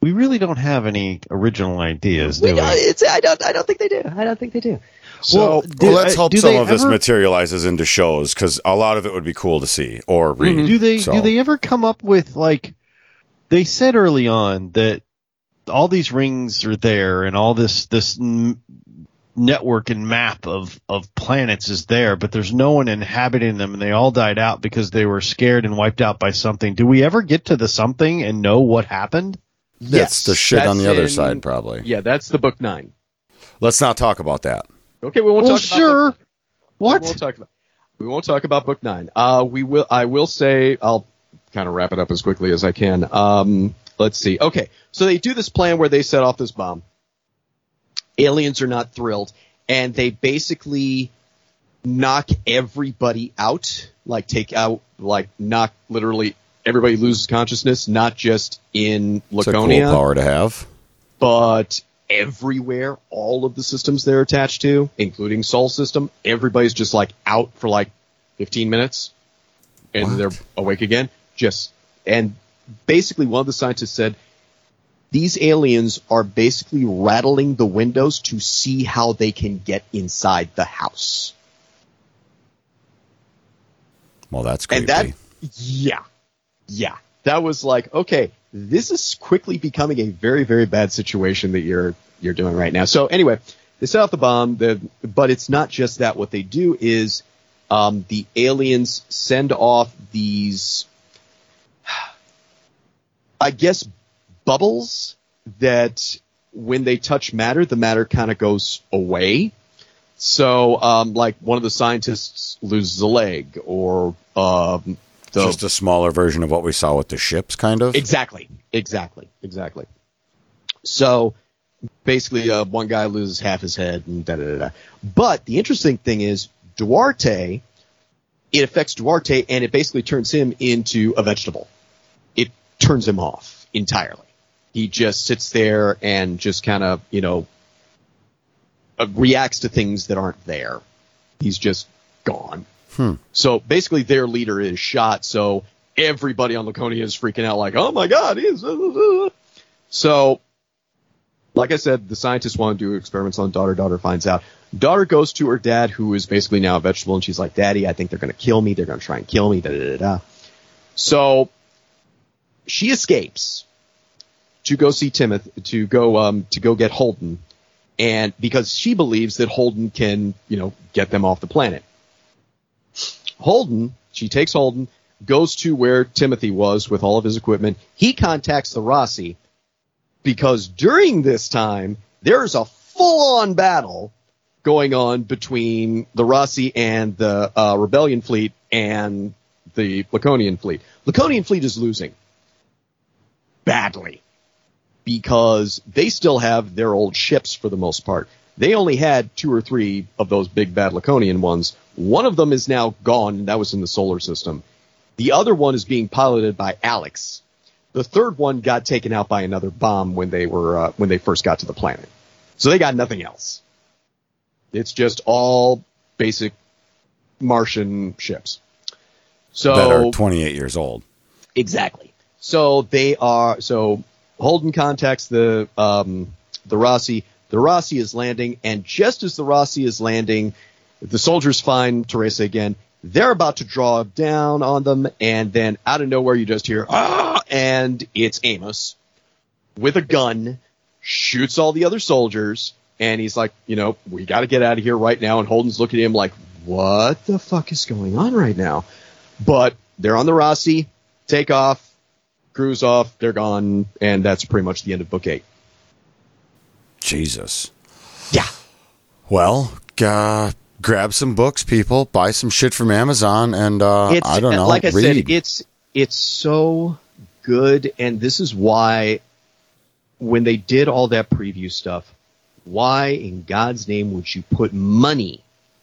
We really don't have any original ideas, do We we? don't- it's, I don't. I don't think they do. I don't think they do. So Well, do- well, let's uh, hope do some they of this materializes into shows because a lot of it would be cool to see or read. Do they So- do they ever come up with like they said early on that all these rings are there and all this this n- network and map of of planets is there, but there's no one inhabiting them, and they all died out because they were scared and wiped out by something. Do we ever get to the something and know what happened? That's the shit on that's the other side, probably. Yeah, that's the book nine. Let's not talk about that. Okay, we won't Well, talk about sure. book- What? We won't talk about. We won't talk about book nine. Uh, we will. I will say. I'll kind of wrap it up as quickly as I can. Um, let's see. Okay, so they do this plan where they set off this bomb. Aliens are not thrilled, and they basically knock everybody out. Like take out, like knock literally everybody loses consciousness, not just in It's a cool Laconia power to have. but everywhere, all of the systems they're attached to, including Sol System, everybody's just like out for like 15 minutes, and What? they're awake again. Just and basically, one of the scientists said these aliens are basically rattling the windows to see how they can get inside the house, Well, that's creepy. and that yeah, yeah, that was like okay. this is quickly becoming a very, very bad situation that you're you're doing right now. So anyway, they set off the bomb. The, but it's not just that. What they do is um, the aliens send off these, I guess, bubbles that when they touch matter, the matter kind of goes away. So, um, like one of the scientists loses a leg, or um, the Just a smaller version of what we saw with the ships, kind of. Exactly. Exactly. Exactly. So basically, uh, one guy loses half his head and da da da. da. But the interesting thing is Duarte. It affects Duarte, and it basically turns him into a vegetable. Turns him off entirely. He just sits there and just kind of, you know, uh, reacts to things that aren't there. He's just gone. So basically, their leader is shot. So everybody on Laconia is freaking out, like, "Oh my god!" He's so. Like I said, the scientists want to do experiments on daughter. Daughter finds out. Daughter goes to her dad, who is basically now a vegetable, and she's like, "Daddy, I think they're going to kill me. They're going to try and kill me." Da da da da. So she escapes to go see Timothy to go um to go get Holden, and because she believes that Holden can you know get them off the planet. Holden, she takes Holden, goes to where Timothy was with all of his equipment. He contacts the Roci because during this time there's a full-on battle going on between the Roci and the uh, Rebellion fleet and the Laconian fleet. Laconian fleet is losing badly because they still have their old ships for the most part. They only had two or three of those big bad Laconian ones. One of them is now gone, and that was in the solar system. The other one is being piloted by Alex. The third one got taken out by another bomb when they were uh, when they first got to the planet. So they got nothing else. It's just all basic Martian ships. So that are 28 years old. Exactly. So they are. So Holden contacts the um, the Roci. The Roci is landing, and just as the Roci is landing, the soldiers find Teresa again. They're about to draw down on them, and then out of nowhere, you just hear ah, and it's Amos with a gun, shoots all the other soldiers, and he's like, you know, we got to get out of here right now. And Holden's looking at him like, what the fuck is going on right now? But they're on the Roci, take off, cruise off, they're gone, and that's pretty much the end of book eight. Jesus. Yeah. Well, uh, grab some books, people. Buy some shit from Amazon, and uh, I don't know. like I read. said, it's it's so good, and this is why when they did all that preview stuff, why in God's name would you put money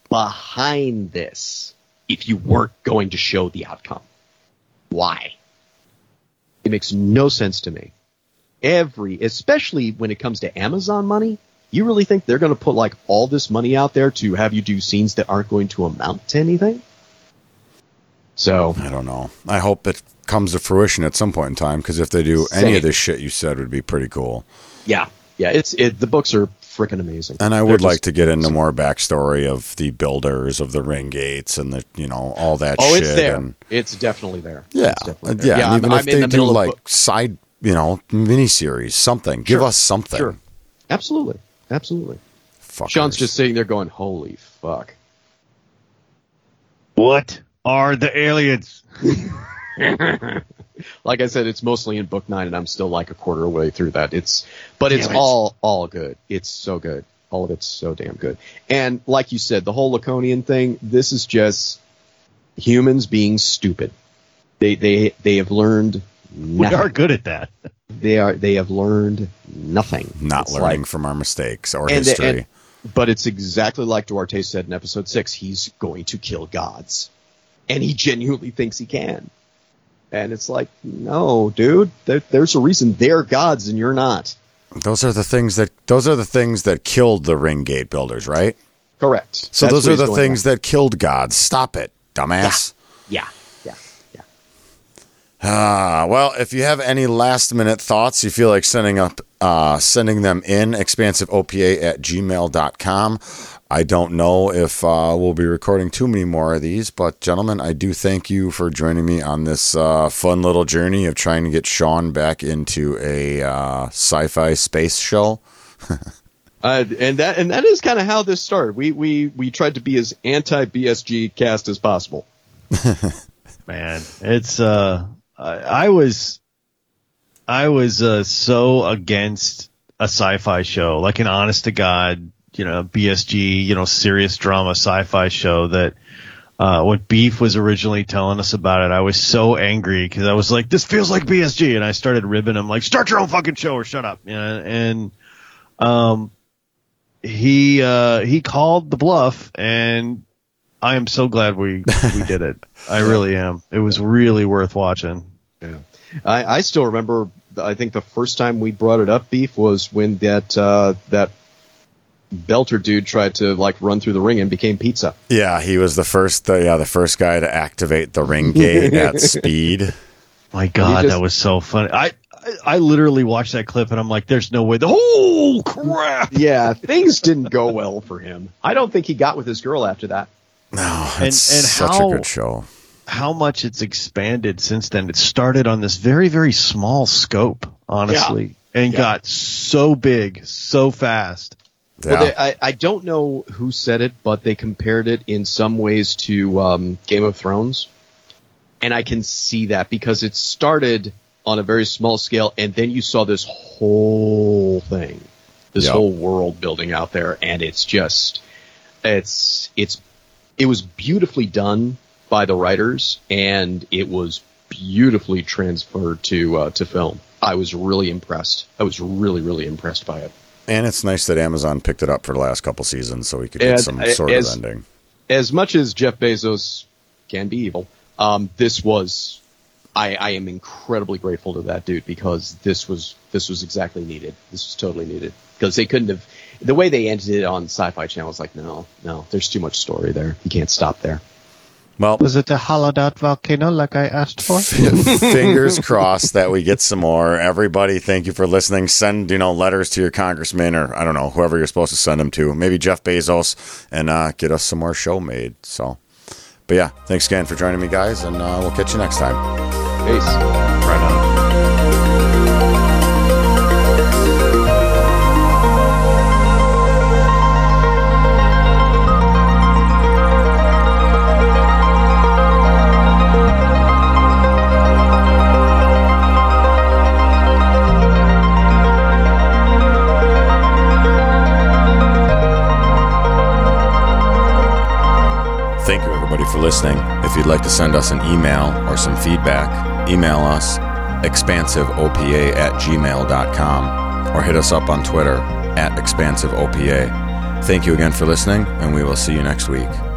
behind this if you weren't going to show the outcome? Why? It makes no sense to me. Every, especially when it comes to Amazon money, you really think they're going to put like all this money out there to have you do scenes that aren't going to amount to anything? So, I don't know. I hope it comes to fruition at some point in time because if they do any of this shit you said would be pretty cool. yeah, yeah, it's it. The books are freaking amazing, And I They're would just- like to get into more backstory of the builders of the ring gates and the you know all that. Oh, shit it's there. And, it's definitely there. yeah, It's definitely yeah. there. and I'm- even I'm if they the do like book- side, you know, miniseries, something. Give us something. Sure. absolutely, absolutely. Fuckers. Sean's just sitting there going, "Holy fuck!" What are the aliens? Like I said, it's mostly in book nine, and I'm still like a quarter way through that. It's, but it's Damn it. all all good. It's so good. All of it's so damn good. And like you said, the whole Laconian thing. This is just humans being stupid. They they they have learned We are good at that. They are they have learned nothing. not It's learning like- from our mistakes or and, history. and- but it's exactly like Duarte said in episode six. He's going to kill gods, and he genuinely thinks he can. And it's like, no, dude. There, there's a reason they're gods and you're not. those are the things that those are the things that killed the ring gate builders, right? Correct. So That's those are the things by. that killed gods. Stop it, dumbass. Yeah, yeah, yeah. Ah, well, if you have any last minute thoughts, you feel like sending up, uh, sending them in, expansiveopa at gmail.com. I don't know if uh, we'll be recording too many more of these, but gentlemen, I do thank you for joining me on this uh, fun little journey of trying to get Sean back into a uh, sci-fi space show. Uh, and that and that is kind of how this started. We we we tried to be as anti BSG cast as possible. Man, it's uh, I, I was, I was uh, so against a sci-fi show, like an honest to god, you know, BSG, you know, serious drama sci-fi show that. Uh, when Beef was originally telling us about it, I was so angry because I was like, "This feels like BSG," and I started ribbing him like, "Start your own fucking show or shut up." You know, and um, he uh, he called the bluff, and I am so glad we we did it. I really am. It was really worth watching. Yeah, I, I still remember. I think the first time we brought it up, beef, was when that uh, that Belter dude tried to like run through the ring and became pizza. Yeah, he was the first. Uh, yeah, the first guy to activate the ring gate at speed. My God, just- that was so funny. I, I I literally watched that clip and I'm like, "There's no way." The oh crap! Yeah, things didn't go well for him. I don't think he got with his girl after that. No, And- it's and such how- a good show. How much it's expanded since then. It started on this very very small scope, honestly, and Yeah. got so big so fast. Yeah. Well, they, I, I don't know who said it, but they compared it in some ways to um, Game of Thrones, and I can see that because it started on a very small scale, and then you saw this whole thing, this Yep. whole world building out there, and it's just, it's it's it was beautifully done by the writers, and it was beautifully transferred to uh, to film. I was really impressed. I was really really impressed by it. And it's nice that Amazon picked it up for the last couple seasons, so we could get And some sort as- of ending. as much as Jeff Bezos can be evil, um, this was I, I am incredibly grateful to that dude because this was this was exactly needed. This was totally needed because they couldn't have the way they ended it on Sci-Fi Channel was like no no there's too much story there you can't stop there. Well, Was it a hollowed out volcano like I asked for? fingers crossed that we get some more. Everybody, thank you for listening. Send you know letters to your congressman or I don't know whoever you're supposed to send them to. Maybe Jeff Bezos, and uh, get us some more show made. So, but yeah, thanks again for joining me, guys, and uh, we'll catch you next time. Peace. right on. Listening. If you'd like to send us an email or some feedback, email us expansiveopa at gmail.com or hit us up on Twitter at expansiveopa. Thank you again for listening, and we will see you next week.